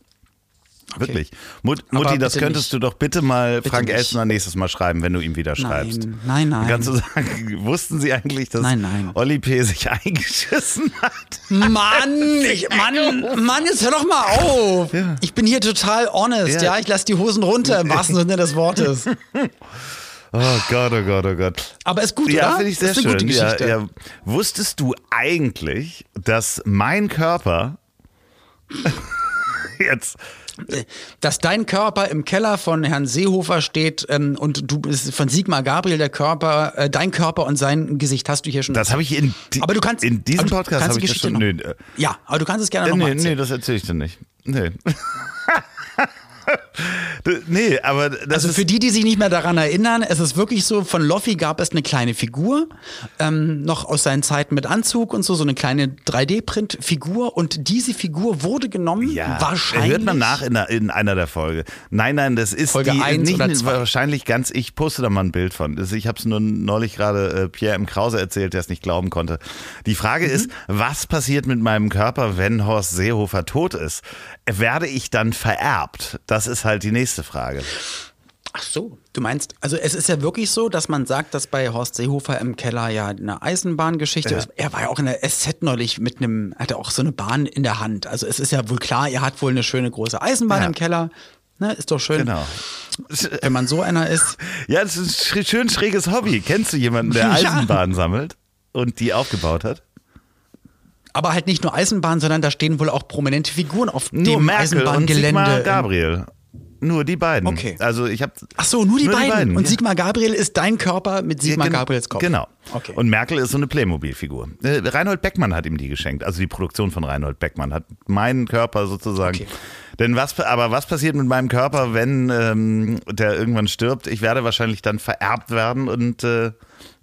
Wirklich. Mut, Mutti, das könntest
nicht.
du doch bitte mal
Bitte
Frank
nicht.
Elstner nächstes Mal schreiben, wenn du ihm wieder schreibst.
Nein, nein, nein.
Kannst du sagen, <laughs> wussten Sie eigentlich, dass
Nein, nein.
Olli P. sich <laughs> eingeschissen hat?
Mann, ich, Mann, Mann, jetzt hör doch mal auf. Ich bin hier total honest,
Ja.
ja. Ich lass die Hosen runter im wahrsten Sinne des Wortes. <laughs>
Oh Gott, oh Gott, oh Gott.
Aber ist gut,
Ja,
oder?
finde ich sehr
ist eine
schön.
gute
Ja,
Geschichte.
ja. Wusstest du eigentlich, dass mein Körper jetzt
Dass dein Körper im Keller von Herrn Seehofer steht ähm, und du bist von Sigmar Gabriel der Körper, äh, dein Körper und sein Gesicht hast du hier schon.
Das habe ich in, di-
aber du kannst
in diesem Podcast habe
die
ich das schon.
noch-
Nö, äh,
Ja, aber du kannst es gerne
äh,
nochmal
nee, nee,
erzählen.
das erzähle ich dir nicht. Nee. <laughs> Nee, aber das
Also für die, die sich nicht mehr daran erinnern, es ist wirklich so, von Loffi gab es eine kleine Figur, ähm, noch aus seinen Zeiten mit Anzug und so, so eine kleine 3D-Print-Figur und diese Figur wurde genommen,
ja,
wahrscheinlich.
hört man nach in, der, in einer der Folge. Nein, nein, das ist
Folge
die
eins
nicht
oder zwei.
wahrscheinlich ganz. Ich poste da mal ein Bild von. Ich habe es nur neulich gerade äh, Pierre M. Krause erzählt, der es nicht glauben konnte. Die Frage
Mhm.
ist, was passiert mit meinem Körper, wenn Horst Seehofer tot ist? Werde ich dann vererbt? Das ist halt die nächste Frage.
Ach so, du meinst, also es ist ja wirklich so, dass man sagt, dass bei Horst Seehofer im Keller ja eine Eisenbahngeschichte
Ja.
ist. Er war ja auch in der SZ neulich mit einem, hatte auch so eine Bahn in der Hand. Also es ist ja wohl klar, er hat wohl eine schöne große Eisenbahn
Ja.
im Keller. Ne, ist doch schön,
Genau.
wenn man so einer ist. <laughs>
Ja, das ist ein sch- schön schräges Hobby. Kennst du jemanden, der <laughs>
Ja.
Eisenbahn sammelt und die aufgebaut hat?
Aber halt nicht nur Eisenbahn, sondern da stehen wohl auch prominente Figuren auf
Nur
dem
Merkel und
Eisenbahngelände.
Sigmar Gabriel. Nur die beiden.
Okay.
Also ich habe
Ach so, nur die beiden. Und
ja.
Sigmar Gabriel ist dein Körper mit Sigmar
Ja, gen-
Gabriels Kopf.
Genau.
Okay.
Und Merkel ist so eine Playmobil-Figur. Äh, Reinhold Beckmann hat ihm die geschenkt. Also die Produktion von Reinhold Beckmann hat meinen Körper sozusagen.
Okay.
Denn was, aber was passiert mit meinem Körper, wenn ähm, der irgendwann stirbt? Ich werde wahrscheinlich dann vererbt werden und äh,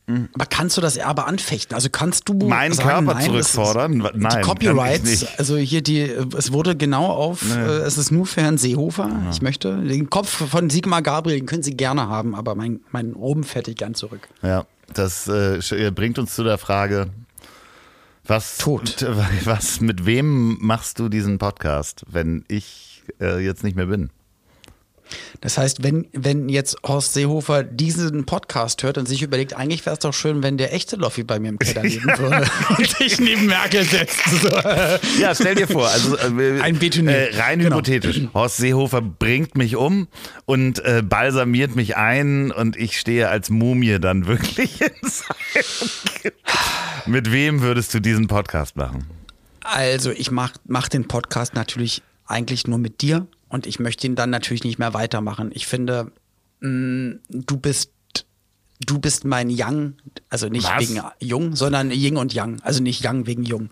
Aber kannst du das Erbe anfechten? Also kannst du
Meinen
sagen,
Körper
nein, das ist-
zurückfordern? Nein,
die Copyrights,
nicht.
also hier die, es wurde genau auf, äh, es ist nur für Herrn Seehofer. Ich möchte den Kopf von Sigmar Gabriel, können Sie gerne haben, aber mein, mein Rumpf hätte ich gern zurück.
Ja, das äh, bringt uns zu der Frage, was,
Tot. <laughs>
was, mit wem machst du diesen Podcast, wenn ich äh, jetzt nicht mehr bin?
Das heißt, wenn, wenn jetzt Horst Seehofer diesen Podcast hört und sich überlegt, eigentlich wäre es doch schön, wenn der echte Loffi bei mir im Keller <laughs> leben würde und sich neben Merkel setzt. So. <laughs>
Ja, stell dir vor, also äh,
Ein Betonier.
äh, rein
Genau.
hypothetisch. Horst Seehofer bringt mich um und äh, balsamiert mich ein und ich stehe als Mumie dann wirklich <laughs> in seinem Mit wem würdest du diesen Podcast machen?
Also, ich mach, mach den Podcast natürlich eigentlich nur mit dir und ich möchte ihn dann natürlich nicht mehr weitermachen. Ich finde, mh, du bist du bist mein Yang, also nicht
Was?
wegen Jung, sondern Yin und Yang, also nicht Yang wegen Jung.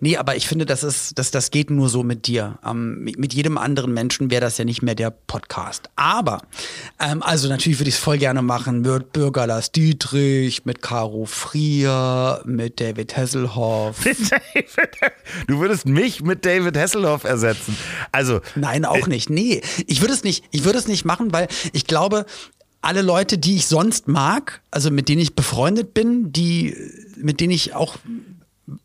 Nee, aber ich finde, das ist, das, das geht nur so mit dir. Ähm, mit, mit jedem anderen Menschen wäre das ja nicht mehr der Podcast. Aber, ähm, also natürlich würde ich es voll gerne machen mit Bürger Lars Dietrich, mit Caro Frier, mit David Hasselhoff.
Du würdest mich mit David Hasselhoff ersetzen. Also,
Nein, auch nicht. Nee, ich würde es nicht, ich würde es nicht machen, weil ich glaube, alle Leute, die ich sonst mag, also mit denen ich befreundet bin, die, mit denen ich auch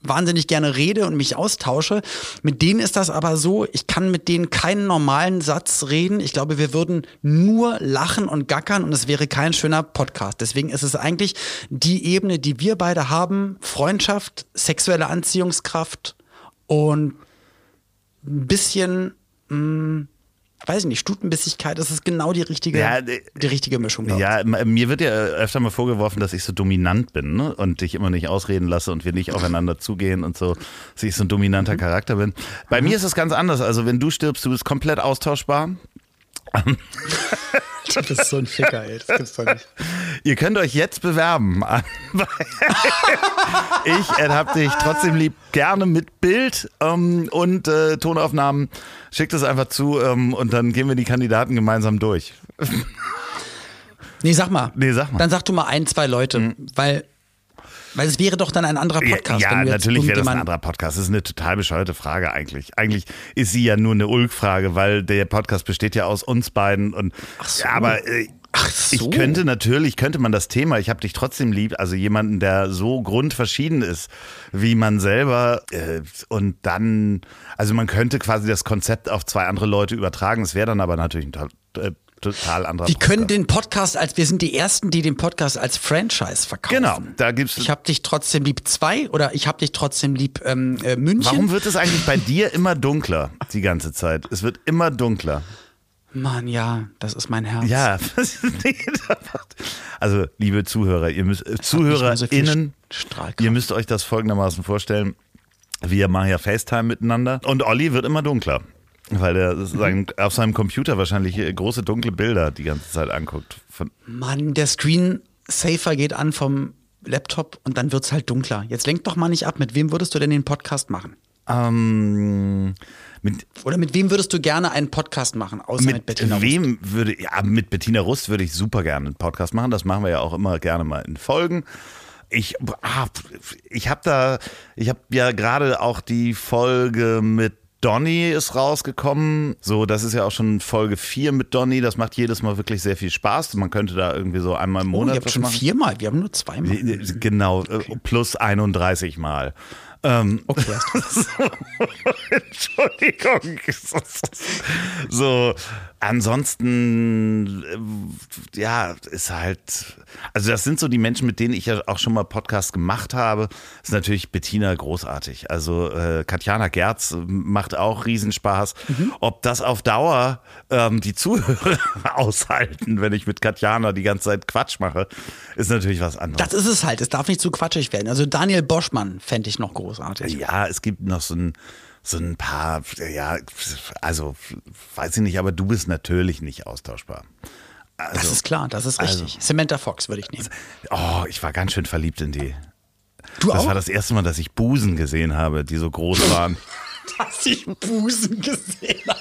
wahnsinnig gerne rede und mich austausche. Mit denen ist das aber so, ich kann mit denen keinen normalen Satz reden. Ich glaube, wir würden nur lachen und gackern und es wäre kein schöner Podcast. Deswegen ist es eigentlich die Ebene, die wir beide haben, Freundschaft, sexuelle Anziehungskraft und ein bisschen, mh, weiß ich nicht, Stutenbissigkeit, das ist genau die richtige,
Ja, äh,
die richtige Mischung.
Ja, mir wird ja öfter mal vorgeworfen, dass ich so dominant bin ne? und dich immer nicht ausreden lasse und wir nicht <laughs> aufeinander zugehen und so, dass ich so ein dominanter Charakter bin. Bei mir ist es ganz anders. Also wenn du stirbst, du bist komplett austauschbar. <laughs>
Das ist so ein Ficker, ey. Das gibt's doch nicht.
Ihr könnt euch jetzt bewerben. <laughs> ich hab dich trotzdem lieb, gerne mit Bild ähm, und äh, Tonaufnahmen. Schickt es einfach zu ähm, und dann gehen wir die Kandidaten gemeinsam durch.
Nee, sag mal.
Nee, sag mal.
Dann sag du mal ein, zwei Leute, weil, weil es wäre doch dann ein anderer Podcast.
Ja,
jetzt
natürlich wäre das ein anderer Podcast. Das ist eine total bescheuerte Frage eigentlich. Eigentlich ist sie ja nur eine Ulk-Frage, weil der Podcast besteht ja aus uns beiden. Und,
so.
ja, aber äh,
Ach so.
ich könnte natürlich, könnte man das Thema, ich habe dich trotzdem lieb, also jemanden, der so grundverschieden ist wie man selber äh, und dann, also man könnte quasi das Konzept auf zwei andere Leute übertragen. Es wäre dann aber natürlich ein to äh, total anderer
Wir können
Podcast.
den Podcast als, wir sind die Ersten, die den Podcast als Franchise verkaufen.
Genau, da gibt's.
Ich hab dich trotzdem lieb zwei oder ich hab dich trotzdem lieb ähm, äh, München.
Warum wird es eigentlich bei dir immer dunkler die ganze Zeit? Es wird immer dunkler.
Mann, ja, das ist mein Herz.
Ja, <laughs> also liebe Zuhörer, ihr müsst äh,
so
ZuhörerInnen,
Strahlkraft.
ihr müsst euch das folgendermaßen vorstellen. Wir machen ja FaceTime miteinander und Olli wird immer dunkler, weil er sein, auf seinem Computer wahrscheinlich äh, große dunkle Bilder die ganze Zeit anguckt. Von,
Mann, der Screen Safer geht an vom Laptop und dann wird's halt dunkler. Jetzt lenk doch mal nicht ab. Mit wem würdest du denn den Podcast machen?
ähm, mit,
Oder mit wem würdest du gerne einen Podcast machen, außer mit,
mit
Bettina Rust?
wem würde ja mit Bettina Rust würde ich super gerne einen Podcast machen. Das machen wir ja auch immer gerne mal in Folgen. Ich ah, ich habe da ich habe ja gerade auch die Folge mit Donny ist rausgekommen. So, das ist ja auch schon Folge 4 mit Donny. Das macht jedes Mal wirklich sehr viel Spaß. Man könnte da irgendwie so einmal im
Oh,
Monat
ihr habt schon
machen.
viermal, wir haben nur zweimal.
Genau, äh, plus 31 Mal. Ähm,
Okay, <laughs>
Entschuldigung. <laughs> So, ansonsten, äh, ja, ist halt, also das sind so die Menschen, mit denen ich ja auch schon mal Podcasts gemacht habe. Ist natürlich Bettina großartig. Also äh, Katjana Gerz macht auch Riesenspaß. Ob das auf Dauer ähm, die Zuhörer <laughs> aushalten, wenn ich mit Katjana die ganze Zeit Quatsch mache, ist natürlich was anderes.
Das ist es halt, es darf nicht zu quatschig werden. Also Daniel Boschmann fände ich noch großartig.
Ja, es gibt noch so ein, so ein paar, ja, also weiß ich nicht, aber du bist natürlich nicht austauschbar.
das
Also,
ist klar, das ist richtig. Samantha Fox würde ich nehmen.
oh, ich war ganz schön verliebt in die.
Du
Das
auch?
war das erste Mal, dass ich Busen gesehen habe, die so groß waren. <laughs>
dass ich Busen gesehen habe.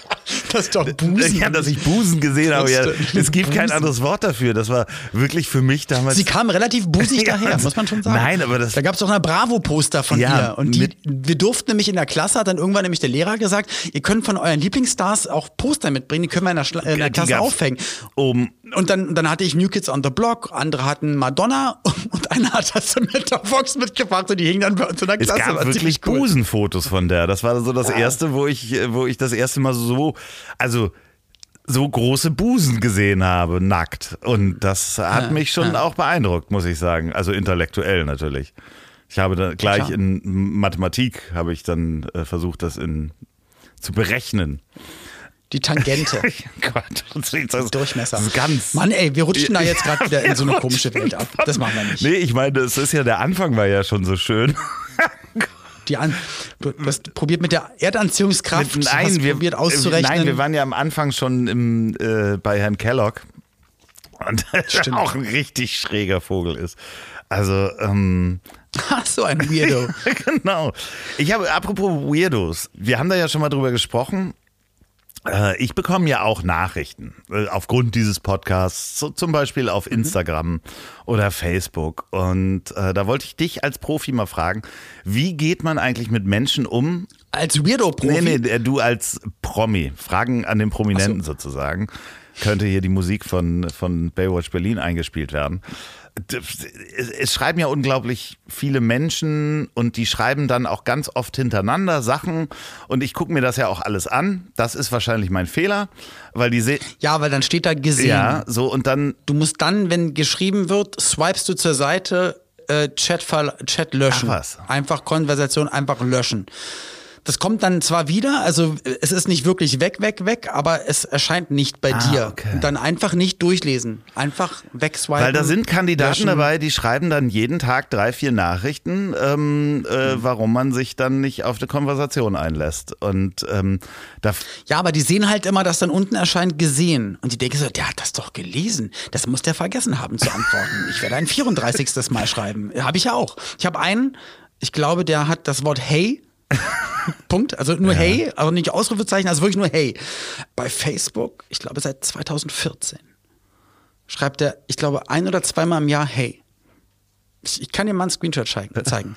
Das ist doch <laughs> Busen.
ja, dass ich Busen gesehen habe. Ja, es gibt kein
Busen.
anderes Wort dafür. Das war wirklich für mich damals.
Sie kam relativ busig <laughs> daher, muss man schon sagen.
nein, aber das-
Da gab es doch ein Bravo-Poster von
Ja,
ihr. Und die, wir durften nämlich in der Klasse, hat dann irgendwann nämlich der Lehrer gesagt, ihr könnt von euren Lieblingsstars auch Poster mitbringen, die können wir in der, Schla in der Klasse aufhängen.
oben.
Und dann, dann hatte ich New Kids on the Block, andere hatten Madonna <laughs> und einer hat das Samantha Fox mitgebracht und die hingen dann bei uns in der
Es
Klasse.
gab
War
wirklich
cool.
Busenfotos von der. Das war so das erste, wo ich, wo ich das erste Mal so, also so große Busen gesehen habe, nackt. Und das hat mich schon auch beeindruckt, muss ich sagen. Also intellektuell natürlich. Ich habe da gleich
Klar.
in Mathematik habe ich dann äh, versucht, das in zu berechnen.
Die Tangente. <laughs>
Gott, das ist, das
Durchmesser.
Das ist ganz.
Mann, ey, wir rutschen da jetzt gerade wieder in so eine <laughs>
Wir
komische Welt ab. Das machen wir nicht.
Nee, ich meine, es ist ja der Anfang war ja schon so schön. <laughs>
Die an, du hast probiert mit der Erdanziehungskraft,
Mit-
hast probiert auszurechnen.
Nein, wir waren ja am Anfang schon im, äh, bei Herrn Kellogg. Und auch ein richtig schräger Vogel ist. Also, ähm,
Ach, so ein Weirdo.
genau. Ich habe, apropos Weirdos, wir haben da ja schon mal drüber gesprochen. Äh, Ich bekomme ja auch Nachrichten äh, aufgrund dieses Podcasts, so zum Beispiel auf
Mhm.
Instagram oder Facebook. Und äh, da wollte ich dich als Profi mal fragen, wie geht man eigentlich mit Menschen um?
Als Weirdo-Profi.
Nee, nee, äh, du als Promi. Fragen an den Prominenten sozusagen. Könnte hier die Musik von, von Baywatch Berlin eingespielt werden. Es, schreiben ja unglaublich viele Menschen und die schreiben dann auch ganz oft hintereinander Sachen und ich gucke mir das ja auch alles an. Das ist wahrscheinlich mein Fehler, weil die se
Ja, weil dann steht da gesehen.
ja so und dann
Du musst dann, wenn geschrieben wird, swipest du zur Seite, äh, Chat, Chat löschen.
Ach was.
Einfach Konversation einfach löschen. Das kommt dann zwar wieder, also äh, es ist nicht wirklich weg, weg, weg, aber es erscheint nicht bei
Ah,
dir.
okay.
Und dann einfach nicht durchlesen. Einfach wegswipen.
Weil da sind Kandidaten
löschen.
dabei, die schreiben dann jeden Tag drei, vier Nachrichten, ähm, äh, warum man sich dann nicht auf eine Konversation einlässt. Und ähm, da
Ja, aber die sehen halt immer, dass dann unten erscheint gesehen. Und die denken so, der hat das doch gelesen. Das muss der vergessen haben zu antworten. Ich werde ein 34. Mal schreiben. Habe ich ja auch. Ich habe einen, ich glaube, der hat das Wort hey. <laughs> Punkt. Also nur hey, aber nicht Ausrufezeichen, also wirklich nur hey. Bei Facebook, ich glaube seit 2014, schreibt er, ich glaube, ein oder zweimal im Jahr hey. Ich, ich kann dir mal einen Screenshot <laughs> zeigen.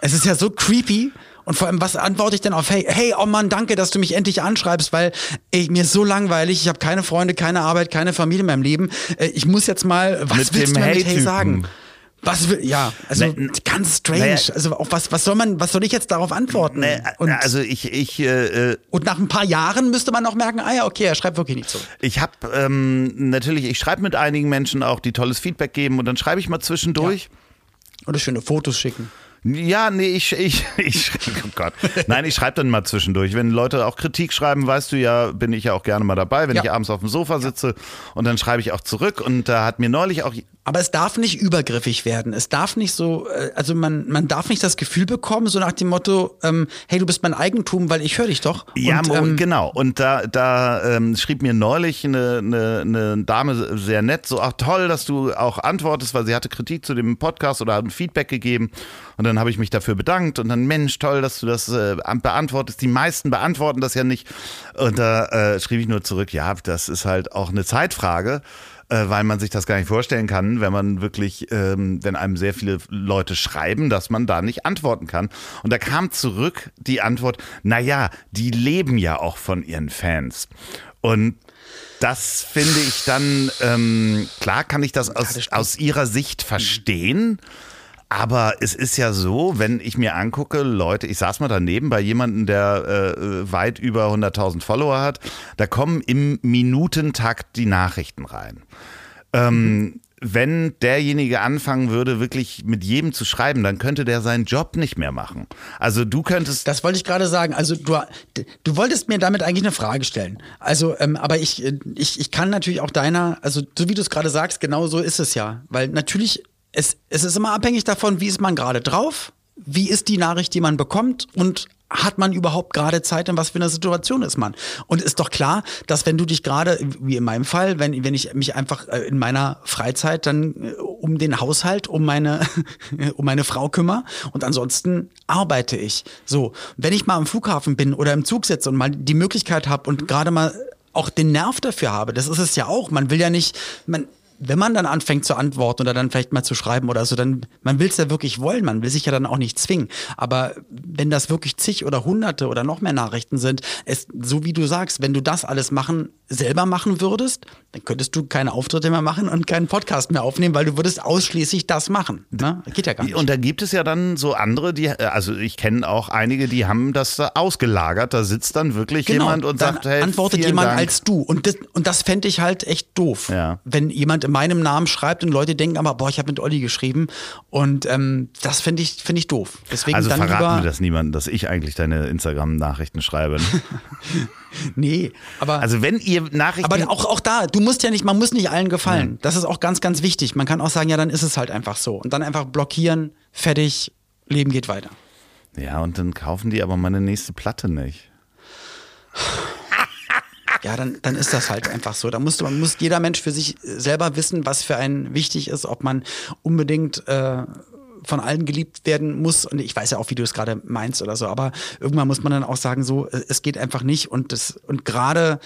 es ist ja so creepy. Und vor allem, was antworte ich denn auf Hey? Hey, oh Mann, danke, dass du mich endlich anschreibst, weil ey, mir ist so langweilig. Ich habe keine Freunde, keine Arbeit, keine Familie in meinem Leben. Äh, Ich muss jetzt mal, was
Mit
willst du mir mit Hey sagen? Was will, ja, also
Ne-
ganz strange.
naja.
also auch was, was soll man, was soll ich jetzt darauf antworten?
Ne,
und,
also ich, ich, äh, äh,
und nach ein paar Jahren müsste man auch merken, ah ja, okay, er schreibt wirklich nicht so.
ich habe ähm, natürlich, ich schreibe mit einigen Menschen auch, die tolles Feedback geben und dann schreibe ich mal zwischendurch.
Oder schöne Fotos schicken.
Ja, nee, ich, ich, <laughs> ich, oh Gott. Nein, ich schreibe dann mal zwischendurch. Wenn Leute auch Kritik schreiben, weißt du ja, bin ich ja auch gerne mal dabei, wenn
Ja.
ich abends auf dem Sofa sitze und dann schreibe ich auch zurück und da hat mir neulich auch
Aber es darf nicht übergriffig werden. Es darf nicht so, äh, also man, man darf nicht das Gefühl bekommen, so nach dem Motto, ähm, hey, du bist mein Eigentum, weil ich höre dich doch.
Ja,
und, ähm,
genau. Und da, da ähm, schrieb mir neulich eine, eine, eine Dame sehr nett, so, ach toll, dass du auch antwortest, weil sie hatte Kritik zu dem Podcast oder hat ein Feedback gegeben. Und dann habe ich mich dafür bedankt und dann, Mensch, toll, dass du das äh, beantwortest. Die meisten beantworten das ja nicht. Und da äh, schrieb ich nur zurück, ja, das ist halt auch eine Zeitfrage weil man sich das gar nicht vorstellen kann, wenn man wirklich, ähm, wenn einem sehr viele Leute schreiben, dass man da nicht antworten kann. Und da kam zurück die Antwort, naja, die leben ja auch von ihren Fans. Und das finde ich dann, ähm, klar kann ich das aus, aus ihrer Sicht verstehen. Aber es ist ja so, wenn ich mir angucke, Leute, ich saß mal daneben bei jemandem, der äh, weit über 100.000 Follower hat, da kommen im Minutentakt die Nachrichten rein. Ähm, wenn derjenige anfangen würde, wirklich mit jedem zu schreiben, dann könnte der seinen Job nicht mehr machen. Also du könntest
Das wollte ich gerade sagen. Also du, du wolltest mir damit eigentlich eine Frage stellen. Also, ähm, aber ich, äh, ich, ich kann natürlich auch deiner, also so wie du es gerade sagst, genau so ist es ja. Weil natürlich, es, es ist immer abhängig davon, wie ist man gerade drauf, wie ist die Nachricht, die man bekommt und hat man überhaupt gerade Zeit, in was für einer Situation ist man? Und ist doch klar, dass wenn du dich gerade, wie in meinem Fall, wenn, wenn ich mich einfach äh, in meiner Freizeit dann äh, um den Haushalt, um meine, <laughs> um meine Frau kümmere und ansonsten arbeite ich. So, wenn ich mal am Flughafen bin oder im Zug sitze und mal die Möglichkeit habe und gerade mal auch den Nerv dafür habe, das ist es ja auch. Man will ja nicht, man, wenn man dann anfängt zu antworten oder dann vielleicht mal zu schreiben oder so, dann, man will es ja wirklich wollen, man will sich ja dann auch nicht zwingen. Aber wenn das wirklich zig oder hunderte oder noch mehr Nachrichten sind, es, so wie du sagst, wenn du das alles machen, selber machen würdest, dann könntest du keine Auftritte mehr machen und keinen Podcast mehr aufnehmen, weil du würdest ausschließlich das machen. Ne? Geht ja gar nicht.
Und da gibt es ja dann so andere, die, also ich kenne auch einige, die haben das da ausgelagert. Da sitzt dann wirklich jemand und
Genau,
sagt, hey,
antwortet jemand
Dank.
als du. Und das, und das fände ich halt echt doof.
Ja.
Wenn jemand in meinem Namen schreibt und Leute denken aber, boah, ich habe mit Olli geschrieben. Und ähm, das finde ich, finde ich doof. Deswegen
Also
dann
verraten
lieber.
wir das niemandem, dass ich eigentlich deine Instagram-Nachrichten schreibe. <laughs> ne?
Nee, aber.
Also wenn ihr Nachrichten...
aber auch, auch da, du musst ja nicht, man muss nicht allen gefallen. Das ist auch ganz, ganz wichtig. Man kann auch sagen, ja, dann ist es halt einfach so. Und dann einfach blockieren, fertig, Leben geht weiter.
ja, und dann kaufen die aber meine nächste Platte nicht. <laughs>
ja, dann, dann ist das halt einfach so. Da muss, man muss jeder Mensch für sich selber wissen, was für einen wichtig ist, ob man unbedingt äh, von allen geliebt werden muss. Und ich weiß ja auch, wie du es gerade meinst oder so, aber irgendwann muss man dann auch sagen, so, es geht einfach nicht. Und das, und gerade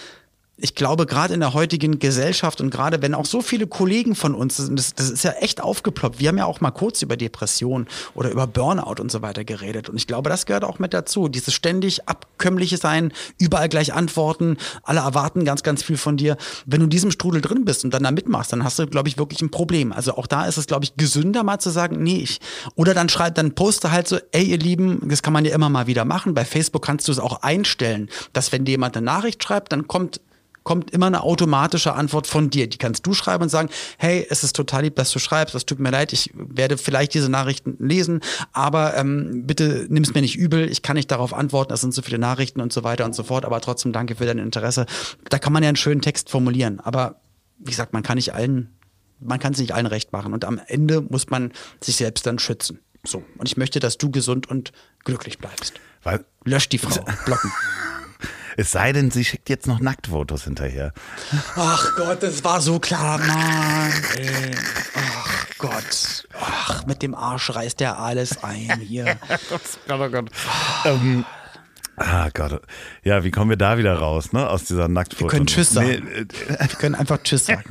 ich glaube, gerade in der heutigen Gesellschaft und gerade wenn auch so viele Kollegen von uns, das, das ist ja echt aufgeploppt. Wir haben ja auch mal kurz über Depression oder über Burnout und so weiter geredet. Und ich glaube, das gehört auch mit dazu. Dieses ständig abkömmliche Sein, überall gleich antworten, alle erwarten ganz, ganz viel von dir. Wenn du in diesem Strudel drin bist und dann da mitmachst, dann hast du, glaube ich, wirklich ein Problem. Also auch da ist es, glaube ich, gesünder mal zu sagen, nee, ich. Oder dann schreibt, dann poste halt so, ey, ihr Lieben, das kann man ja immer mal wieder machen. Bei Facebook kannst du es auch einstellen, dass wenn dir jemand eine Nachricht schreibt, dann kommt kommt immer eine automatische Antwort von dir. Die kannst du schreiben und sagen, hey, es ist total lieb, dass du schreibst, das tut mir leid, ich werde vielleicht diese Nachrichten lesen, aber ähm, bitte nimm es mir nicht übel, ich kann nicht darauf antworten, es sind so viele Nachrichten und so weiter und so fort, aber trotzdem danke für dein Interesse. Da kann man ja einen schönen Text formulieren, aber wie gesagt, man kann nicht allen, man kann es nicht allen recht machen und am Ende muss man sich selbst dann schützen. So. Und ich möchte, dass du gesund und glücklich bleibst.
Weil
Lösch die Frau. <laughs> Blocken.
Es sei denn, sie schickt jetzt noch Nacktfotos hinterher.
Ach Gott, das war so klar, Mann. Ey. Ach Gott. Ach, mit dem Arsch reißt der alles ein hier.
Gott, <laughs> oh Gott. Ähm, ah Gott. Ja, wie kommen wir da wieder raus, ne? Aus dieser Nacktfoto.
Wir können Tschüss sagen. Nee, äh, wir können einfach Tschüss <laughs> sagen.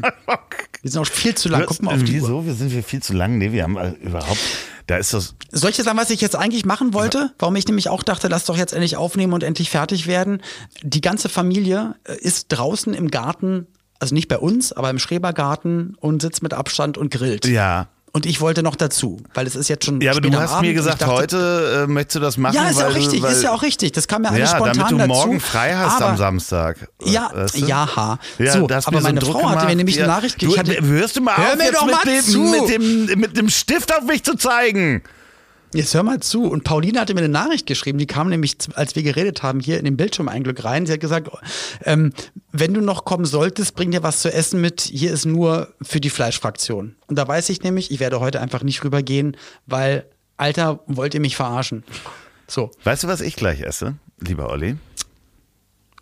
Wir sind auch viel zu lang. Guck mal auf die
Wieso?
Uhr.
Wir sind wir viel zu lang? Nee, wir haben äh, überhaupt da ist das.
Soll ich sagen, was ich jetzt eigentlich machen wollte? Warum ich nämlich auch dachte, lass doch jetzt endlich aufnehmen und endlich fertig werden. Die ganze Familie äh, ist draußen im Garten, also nicht bei uns, aber im Schrebergarten und sitzt mit Abstand und grillt.
Ja.
Und ich wollte noch dazu, weil es ist jetzt schon.
Ja, aber du hast Abend mir gesagt, dachte, heute äh, möchtest du das machen.
Ja, ist ja auch richtig,
weil,
ist ja auch richtig. Das kam mir alles ja, spontan
damit
du
dazu. morgen frei hast
aber,
am Samstag.
Ja,
weißt du?
ja, ha.
Ja,
so, aber meine
so
Frau
gemacht.
hatte mir nämlich
ja.
eine Nachricht
Du,
ich hatte,
hörst du mal
hör
auf,
mir
jetzt
doch
mit,
mal
dem,
zu.
mit, dem, mit dem Stift auf mich zu zeigen.
Jetzt hör mal zu. Und Pauline hatte mir eine Nachricht geschrieben, die kam nämlich, als wir geredet haben, hier in den Bildschirmeinglück rein. Sie hat gesagt, ähm, wenn du noch kommen solltest, bring dir was zu essen mit. Hier ist nur für die Fleischfraktion. Und da weiß ich nämlich, ich werde heute einfach nicht rübergehen, weil, Alter, wollt ihr mich verarschen? So.
Weißt du, was ich gleich esse, lieber Olli?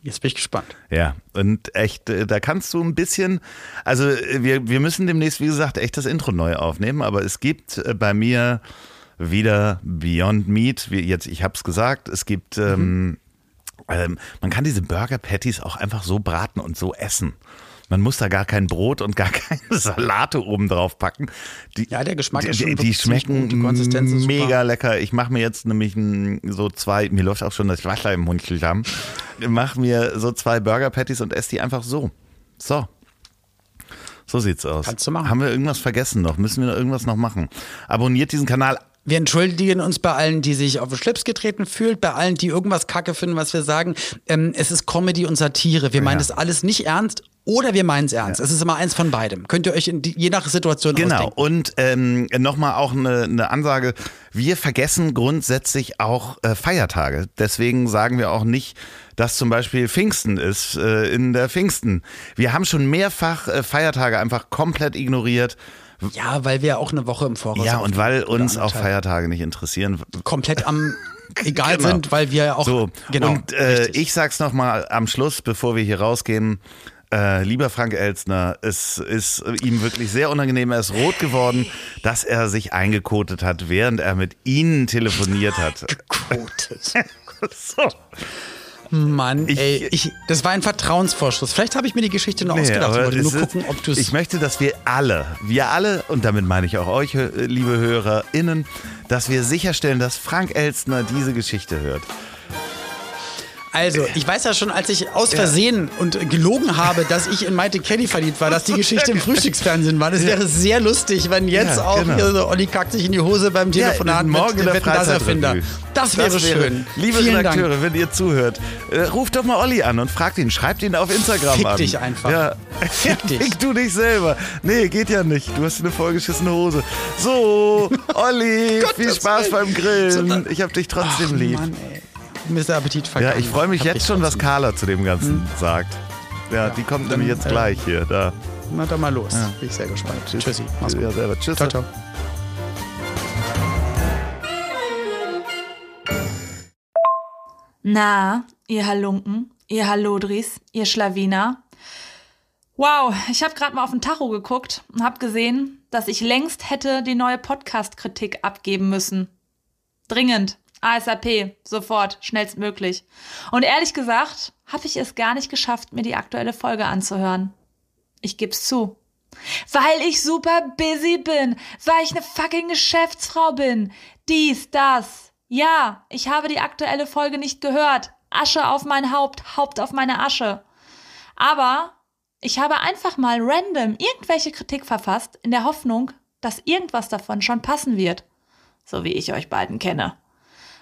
Jetzt bin ich gespannt.
Ja, und echt, äh, da kannst du ein bisschen, also äh, wir, wir müssen demnächst, wie gesagt, echt das Intro neu aufnehmen, aber es gibt äh, bei mir wieder Beyond Meat, wie jetzt, ich habe es gesagt, es gibt, mhm. ähm, ähm, man kann diese Burger Patties auch einfach so braten und so essen. Man muss da gar kein Brot und gar <laughs> keine Salate oben drauf packen. Die,
ja, der Geschmack
die,
ist schon
Die, die schmecken
gut, die Konsistenz ist
mega
super.
lecker. Ich mache mir jetzt nämlich so zwei, mir läuft auch schon das Wasser im Mund zusammen. Mache mir so zwei Burger Patties und esse die einfach so. So. So sieht's aus.
Kannst du machen.
Haben wir irgendwas vergessen noch? Müssen wir irgendwas noch machen? Abonniert diesen Kanal
wir entschuldigen uns bei allen, die sich auf den Schlips getreten fühlt, bei allen, die irgendwas Kacke finden, was wir sagen. Ähm, es ist Comedy und Satire. Wir meinen das alles nicht ernst oder wir meinen es ernst. Es ist immer eins von beidem. Könnt ihr euch in die, je nach Situation
Genau.
ausdenken.
Und ähm, nochmal auch eine, eine Ansage. Wir vergessen grundsätzlich auch äh, Feiertage. Deswegen sagen wir auch nicht, dass zum Beispiel Pfingsten ist äh, in der Pfingsten. Wir haben schon mehrfach äh, Feiertage einfach komplett ignoriert.
Ja, weil wir auch eine Woche im Voraus
Ja, und weil uns auch. Feiertage nicht interessieren.
komplett am <laughs> egal
Genau.
sind, weil wir ja auch
So,
genau.
und äh, ich sag's nochmal am Schluss, bevor wir hier rausgehen. Äh, lieber Frank Elstner, es ist ihm wirklich sehr unangenehm. Er ist rot geworden, dass er sich eingekotet hat, während er mit Ihnen telefoniert hat.
Gekotet. <laughs>
so.
Mann,
Ich-
ey, ich, das war ein Vertrauensvorschuss. Vielleicht habe ich mir die Geschichte nur
Nee,
ausgedacht. Ich wollte nur gucken, ob du
Ich möchte, dass wir alle, wir alle, und damit meine ich auch euch, äh, liebe HörerInnen, dass wir sicherstellen, dass Frank Elstner diese Geschichte hört.
Also, ich weiß ja schon, als ich aus Versehen und gelogen habe, dass ich in Maite Kelly verliebt war, dass die Geschichte im <laughs> Frühstücksfernsehen war. Das wäre sehr lustig, wenn jetzt
Ja,
auch
genau.
hier so Olli kackt sich in die Hose beim Telefonat
morgen in
mit
der
Wetten, das Erfinder. Das wäre schön.
Liebe
Vielen
Redakteure,
Dank.
wenn ihr zuhört, äh, ruft doch mal Olli an und fragt ihn, schreibt ihn auf Instagram
Fick
an.
dich einfach.
Ja.
Fick <laughs> dich.
Fick du dich selber. Nee, geht ja nicht. Du hast eine vollgeschissene Hose. So, <laughs> Olli, viel Spaß beim Grillen. Ich hab dich trotzdem
Ach,
lieb.
Mann, ey. Mir ist der Appetit
Ja,
vergangen.
ich freue mich
hab
jetzt schon, was. Carla zu dem Ganzen sagt. Ja, die kommt
dann,
nämlich jetzt
äh,
gleich hier. Da.
Na dann mal los. Bin ich sehr gespannt. Tschüssi. Mach's gut.
Ja, selber. Tschüss.
Ciao, ciao.
Na, ihr Halunken, ihr Hallodris, ihr Schlawiner. Wow, ich habe gerade mal auf den Tacho geguckt und habe gesehen, dass ich längst hätte die neue Podcast-Kritik abgeben müssen. Dringend. ASAP, sofort, schnellstmöglich. Und ehrlich gesagt, habe ich es gar nicht geschafft, mir die aktuelle Folge anzuhören. Ich geb's zu. Weil ich super busy bin, weil ich eine fucking Geschäftsfrau bin. Dies, das. Ja, ich habe die aktuelle Folge nicht gehört. Asche auf mein Haupt, Haupt auf meine Asche. Aber ich habe einfach mal random irgendwelche Kritik verfasst, in der Hoffnung, dass irgendwas davon schon passen wird. So wie ich euch beiden kenne.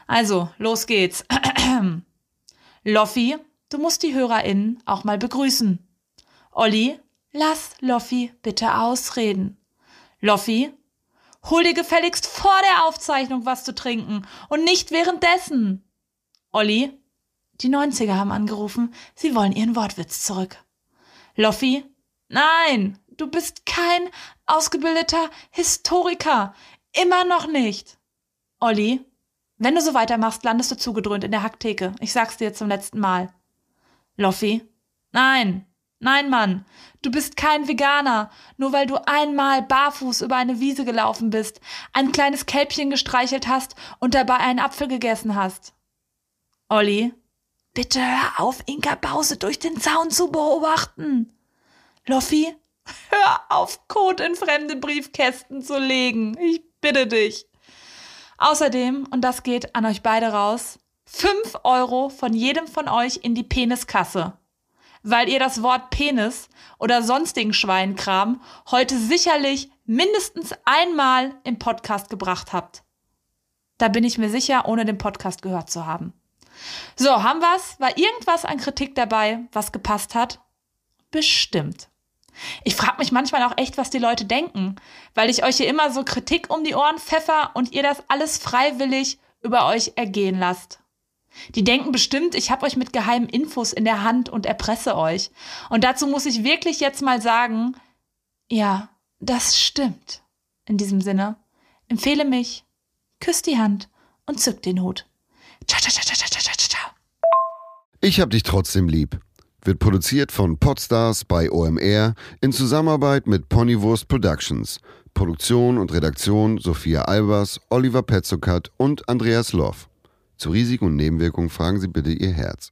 Also, los geht's. <clears throat> Loffi, du musst die HörerInnen auch mal begrüßen. Olli, lass Loffi bitte ausreden. Loffi, hol dir gefälligst vor der Aufzeichnung was zu trinken und nicht währenddessen. Olli, die 90er haben angerufen, sie wollen ihren Wortwitz zurück. Loffi, nein, du bist kein ausgebildeter Historiker. Immer noch nicht. Olli, wenn du so weitermachst, landest du zugedröhnt in der Hacktheke. Ich sag's dir zum letzten Mal. Loffi? Nein. Nein, Mann. Du bist kein Veganer, nur weil du einmal barfuß über eine Wiese gelaufen bist, ein kleines Kälbchen gestreichelt hast und dabei einen Apfel gegessen hast. Olli? Bitte hör auf, Inka Bause durch den Zaun zu beobachten. Loffi? Hör auf, Code in fremde Briefkästen zu legen. Ich bitte dich. Außerdem, und das geht an euch beide raus, 5 Euro von jedem von euch in die Peniskasse. Weil ihr das Wort Penis oder sonstigen Schweinkram heute sicherlich mindestens einmal im Podcast gebracht habt. Da bin ich mir sicher, ohne den Podcast gehört zu haben. So, haben wir's? War irgendwas an Kritik dabei, was gepasst hat? Bestimmt. Ich frage mich manchmal auch echt, was die Leute denken, weil ich euch hier immer so Kritik um die Ohren pfeffer und ihr das alles freiwillig über euch ergehen lasst. Die denken bestimmt, ich habe euch mit geheimen Infos in der Hand und erpresse euch. Und dazu muss ich wirklich jetzt mal sagen, ja, das stimmt. In diesem Sinne, empfehle mich, küsst die Hand und zück den Hut. Ciao, ciao, ciao, ciao, ciao, ciao, ciao.
Ich hab dich trotzdem lieb wird produziert von Podstars bei OMR in Zusammenarbeit mit Ponywurst Productions. Produktion und Redaktion Sophia Albers, Oliver Petzokat und Andreas Loff. Zu Risiken und Nebenwirkungen fragen Sie bitte Ihr Herz.